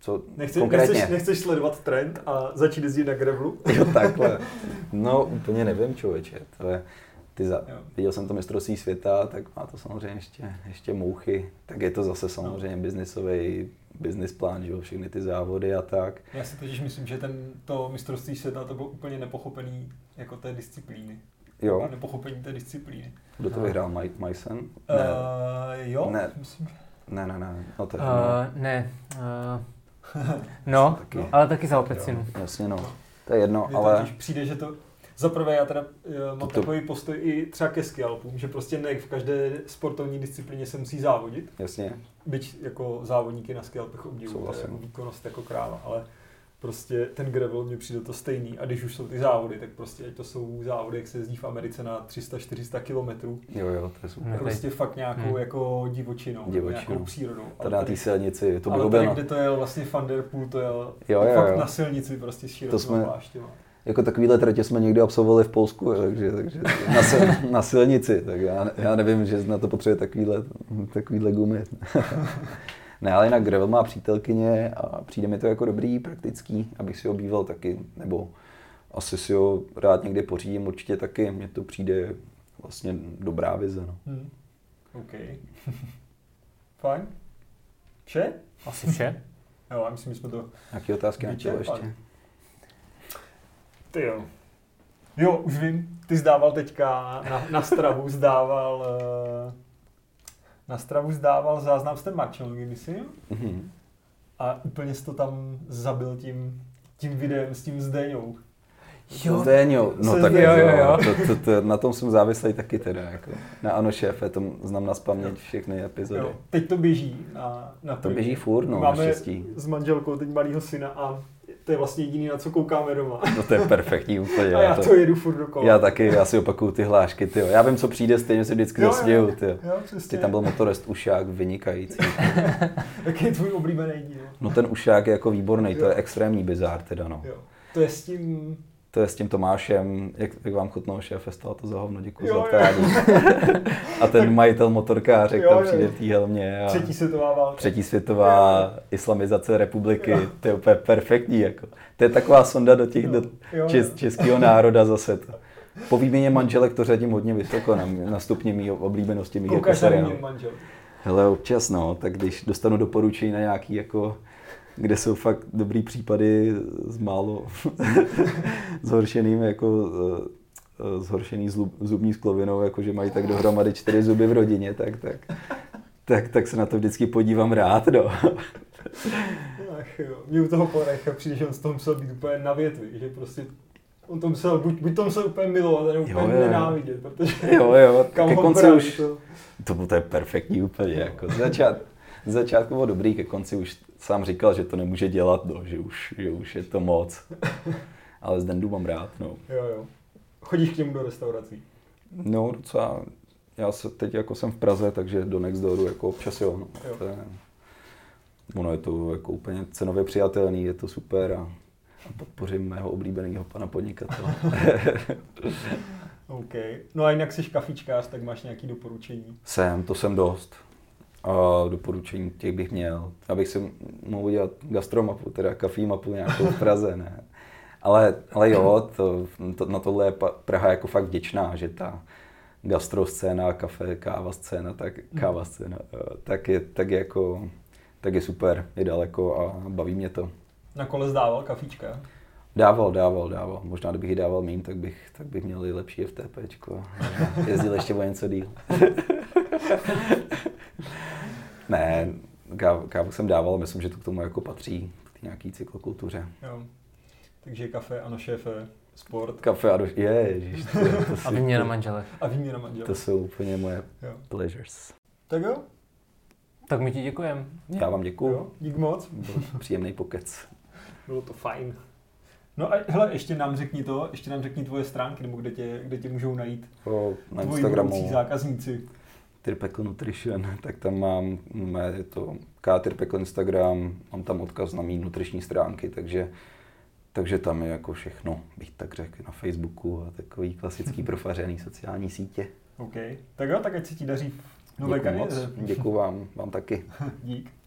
co Nechce, konkrétně? nechceš, nechceš sledovat trend a začít jezdit na gravelu? Jo, takhle. No, úplně nevím, člověče. To je, ty za, Jo. viděl jsem to mistrovství světa, tak má to samozřejmě ještě, ještě mouchy. Tak je to zase samozřejmě No. biznisový business plán, že jo, všechny ty závody a tak. Já si totiž myslím, že ten, to mistrovství světa to bylo úplně nepochopený jako té disciplíny. Jo, Nepochopení té disciplíny. kdo to vyhrál? Mike Myson? Ne, Uh, jo, Ne. myslím. Ne, ne, ne. No, tak, Uh, no. ne. Uh, no, Taky. ale taky za opecinu. Jasně, no. To je jedno, Mně ale totiž přijde, že to... Za prvé já teda uh, mám To- to, takový postoj i třeba ke skialpům, že prostě ne v každé sportovní disciplíně se musí závodit. jasně, Byť jako závodníky na skialpech obdivuju, to je Souhlasím. jako výkonnost jako kráva, ale prostě ten gravel mně přijde to stejný a když už jsou ty závody, tak prostě ať to jsou závody, jak se jezdí v Americe na 300-400 kilometrů, jo, jo, to je super. No, prostě fakt nějakou Hmm. jako divočinou, Divočinou. nějakou přírodou. Tady na té silnici, to ale bylo tady, bylo, kde to jel vlastně Van Der Poel, to jel Jo, jo, fakt jo. na silnici prostě s širokou jsme- pláštěma. jako takovýhle tratě jsme někdy absolvovali v Polsku, jo, takže, takže na, sil, na silnici, tak já, já nevím, že na to potřebuje takovýhle, takovýhle gumy. ne, ale jinak gravel má přítelkyně a přijde mi to jako dobrý, praktický, abych si ho býval taky, nebo asi si ho rád někdy pořídím určitě taky, mně to přijde vlastně dobrá vize. No. Hmm. OK. Fajn. Vše? Asi vše. Jo, já myslím, že jsme to... Jaký otázky na tělo ještě? Ty jo. Jo, už vím. Ty zdával teďka na, na stravu, zdával... eh, Na stravu zdával záznam s ten Marčelongy, myslím. Mhm. A úplně jsi to tam zabil tím, tím videem s tím Zdeňou. Jo. Zdeňo, no Se tak Zdeňou, jo, jo. To, to, to, na tom jsem závislý taky teda. Jako. Na Ano šéfe, to znám na spaměť všechny epizody. Jo, teď to běží na, na To běží furt, no, Máme naštěstí. s manželkou teď malýho syna a to je vlastně jediný, na co koukáme doma. No to je perfektní úplně. a já to jedu furt dokola. já taky, já si opakuju ty hlášky, tyjo. Já vím, co přijde, stejně se vždycky Jo, zasměju, přesně. Ty tam byl motorist Ušák, vynikající. Jaký je tvůj oblíbený díl? No ten Ušák je jako výborný, to Jo. je extrémní bizár teda, no. Jo. To je s tím... To je s tím Tomášem, jak, jak vám chutnalo šéfe, stalo to za hovno, děkuji Jo, za jo. prádí. A ten majitel motorkářek Jo, tam jo. přijde v té helmě. A... Třetí světová válka. Třetí světová islamizace republiky, to je úplně perfektní. Jako. To je taková sonda do těch do Jo, jo. čes, českého národa zase. To. Po výměně manželek to řadím hodně vysoko na, na stupně mýho oblíbenosti jako Koukáš na mě, manžel. Hele, občas no, tak když dostanu doporučení na nějaký jako kde jsou fakt dobrý případy s málo zhoršeným jako eh, zhoršený zlub, zubní sklovinou, jako že mají tak dohromady čtyři zuby v rodině, tak, tak, tak, tak se na to vždycky podívám rád, no. Ach jo, mě u toho porecha přijde, že on z toho musel být úplně na větvi, že prostě on to musel, buď, buď to musel úplně milovat, nebo úplně Jo, jo. nenávidět, protože Jo, jo, kam ke konci už, to, to bylo to je perfektní úplně, jako začát, začátku bylo dobrý, ke konci už sám říkal, že to nemůže dělat, no, že, už, že už je to moc. Ale z Dendu mám rád, no. jo, jo. Chodíš k němu do restaurací. No docela, já se teď jako jsem v Praze, takže do Nextdooru jako občas jo, no. Jo. To je, ono je to jako úplně cenově přijatelný, je to super a, a podpořím mého oblíbeného pana podnikatele. OK. No a jinak jsi kafičkář, tak máš nějaký doporučení. jsem, to jsem dost. A doporučení těch bych měl. Abych si mohl udělat gastromapu, teda kafí mapu nějakou v Praze, ne. Ale, ale jo, to, to, na tohle je Praha jako fakt vděčná, že ta gastroscéna, kafe, káva scéna, tak káva scéna, eh, tak je, tak je jako, tak je super, je daleko a baví mě to. Na kole zdával kafíčka. Dával, dával, dával. Možná kdybych ji dával méně, tak bych, tak bych měl i lepší FTPčko. Jezdil ještě o něco díl. ne, kávu, kávu jsem dával, myslím, že to k tomu jako patří, k nějaký cyklokultuře. Jo. Takže kafe, ano šéfe, sport. Kafe a do... Ježiš, to, to A výměna manželek. A výměna manžel. To jsou úplně moje Jo. pleasures. Tak jo, Tak my ti děkujeme. Já vám děkuju. jo, dík moc. Byl příjemný pokec. Bylo to fajn. No a hele, ještě nám řekni to, ještě nám řekni tvoje stránky, nebo kde tě, kde tě můžou najít O, na tvoji Instagramu zákazníci. Tirpekl Nutrition, tak tam mám, mé, je to K Tirpekl Instagram, mám tam odkaz na mý nutriční stránky, takže, takže tam je jako všechno, bych tak řekl, na Facebooku a takový klasický profařený sociální sítě. OK. Tak jo, tak ať se ti daří v nové Děkuju moc, děkuju vám, vám taky. Dík.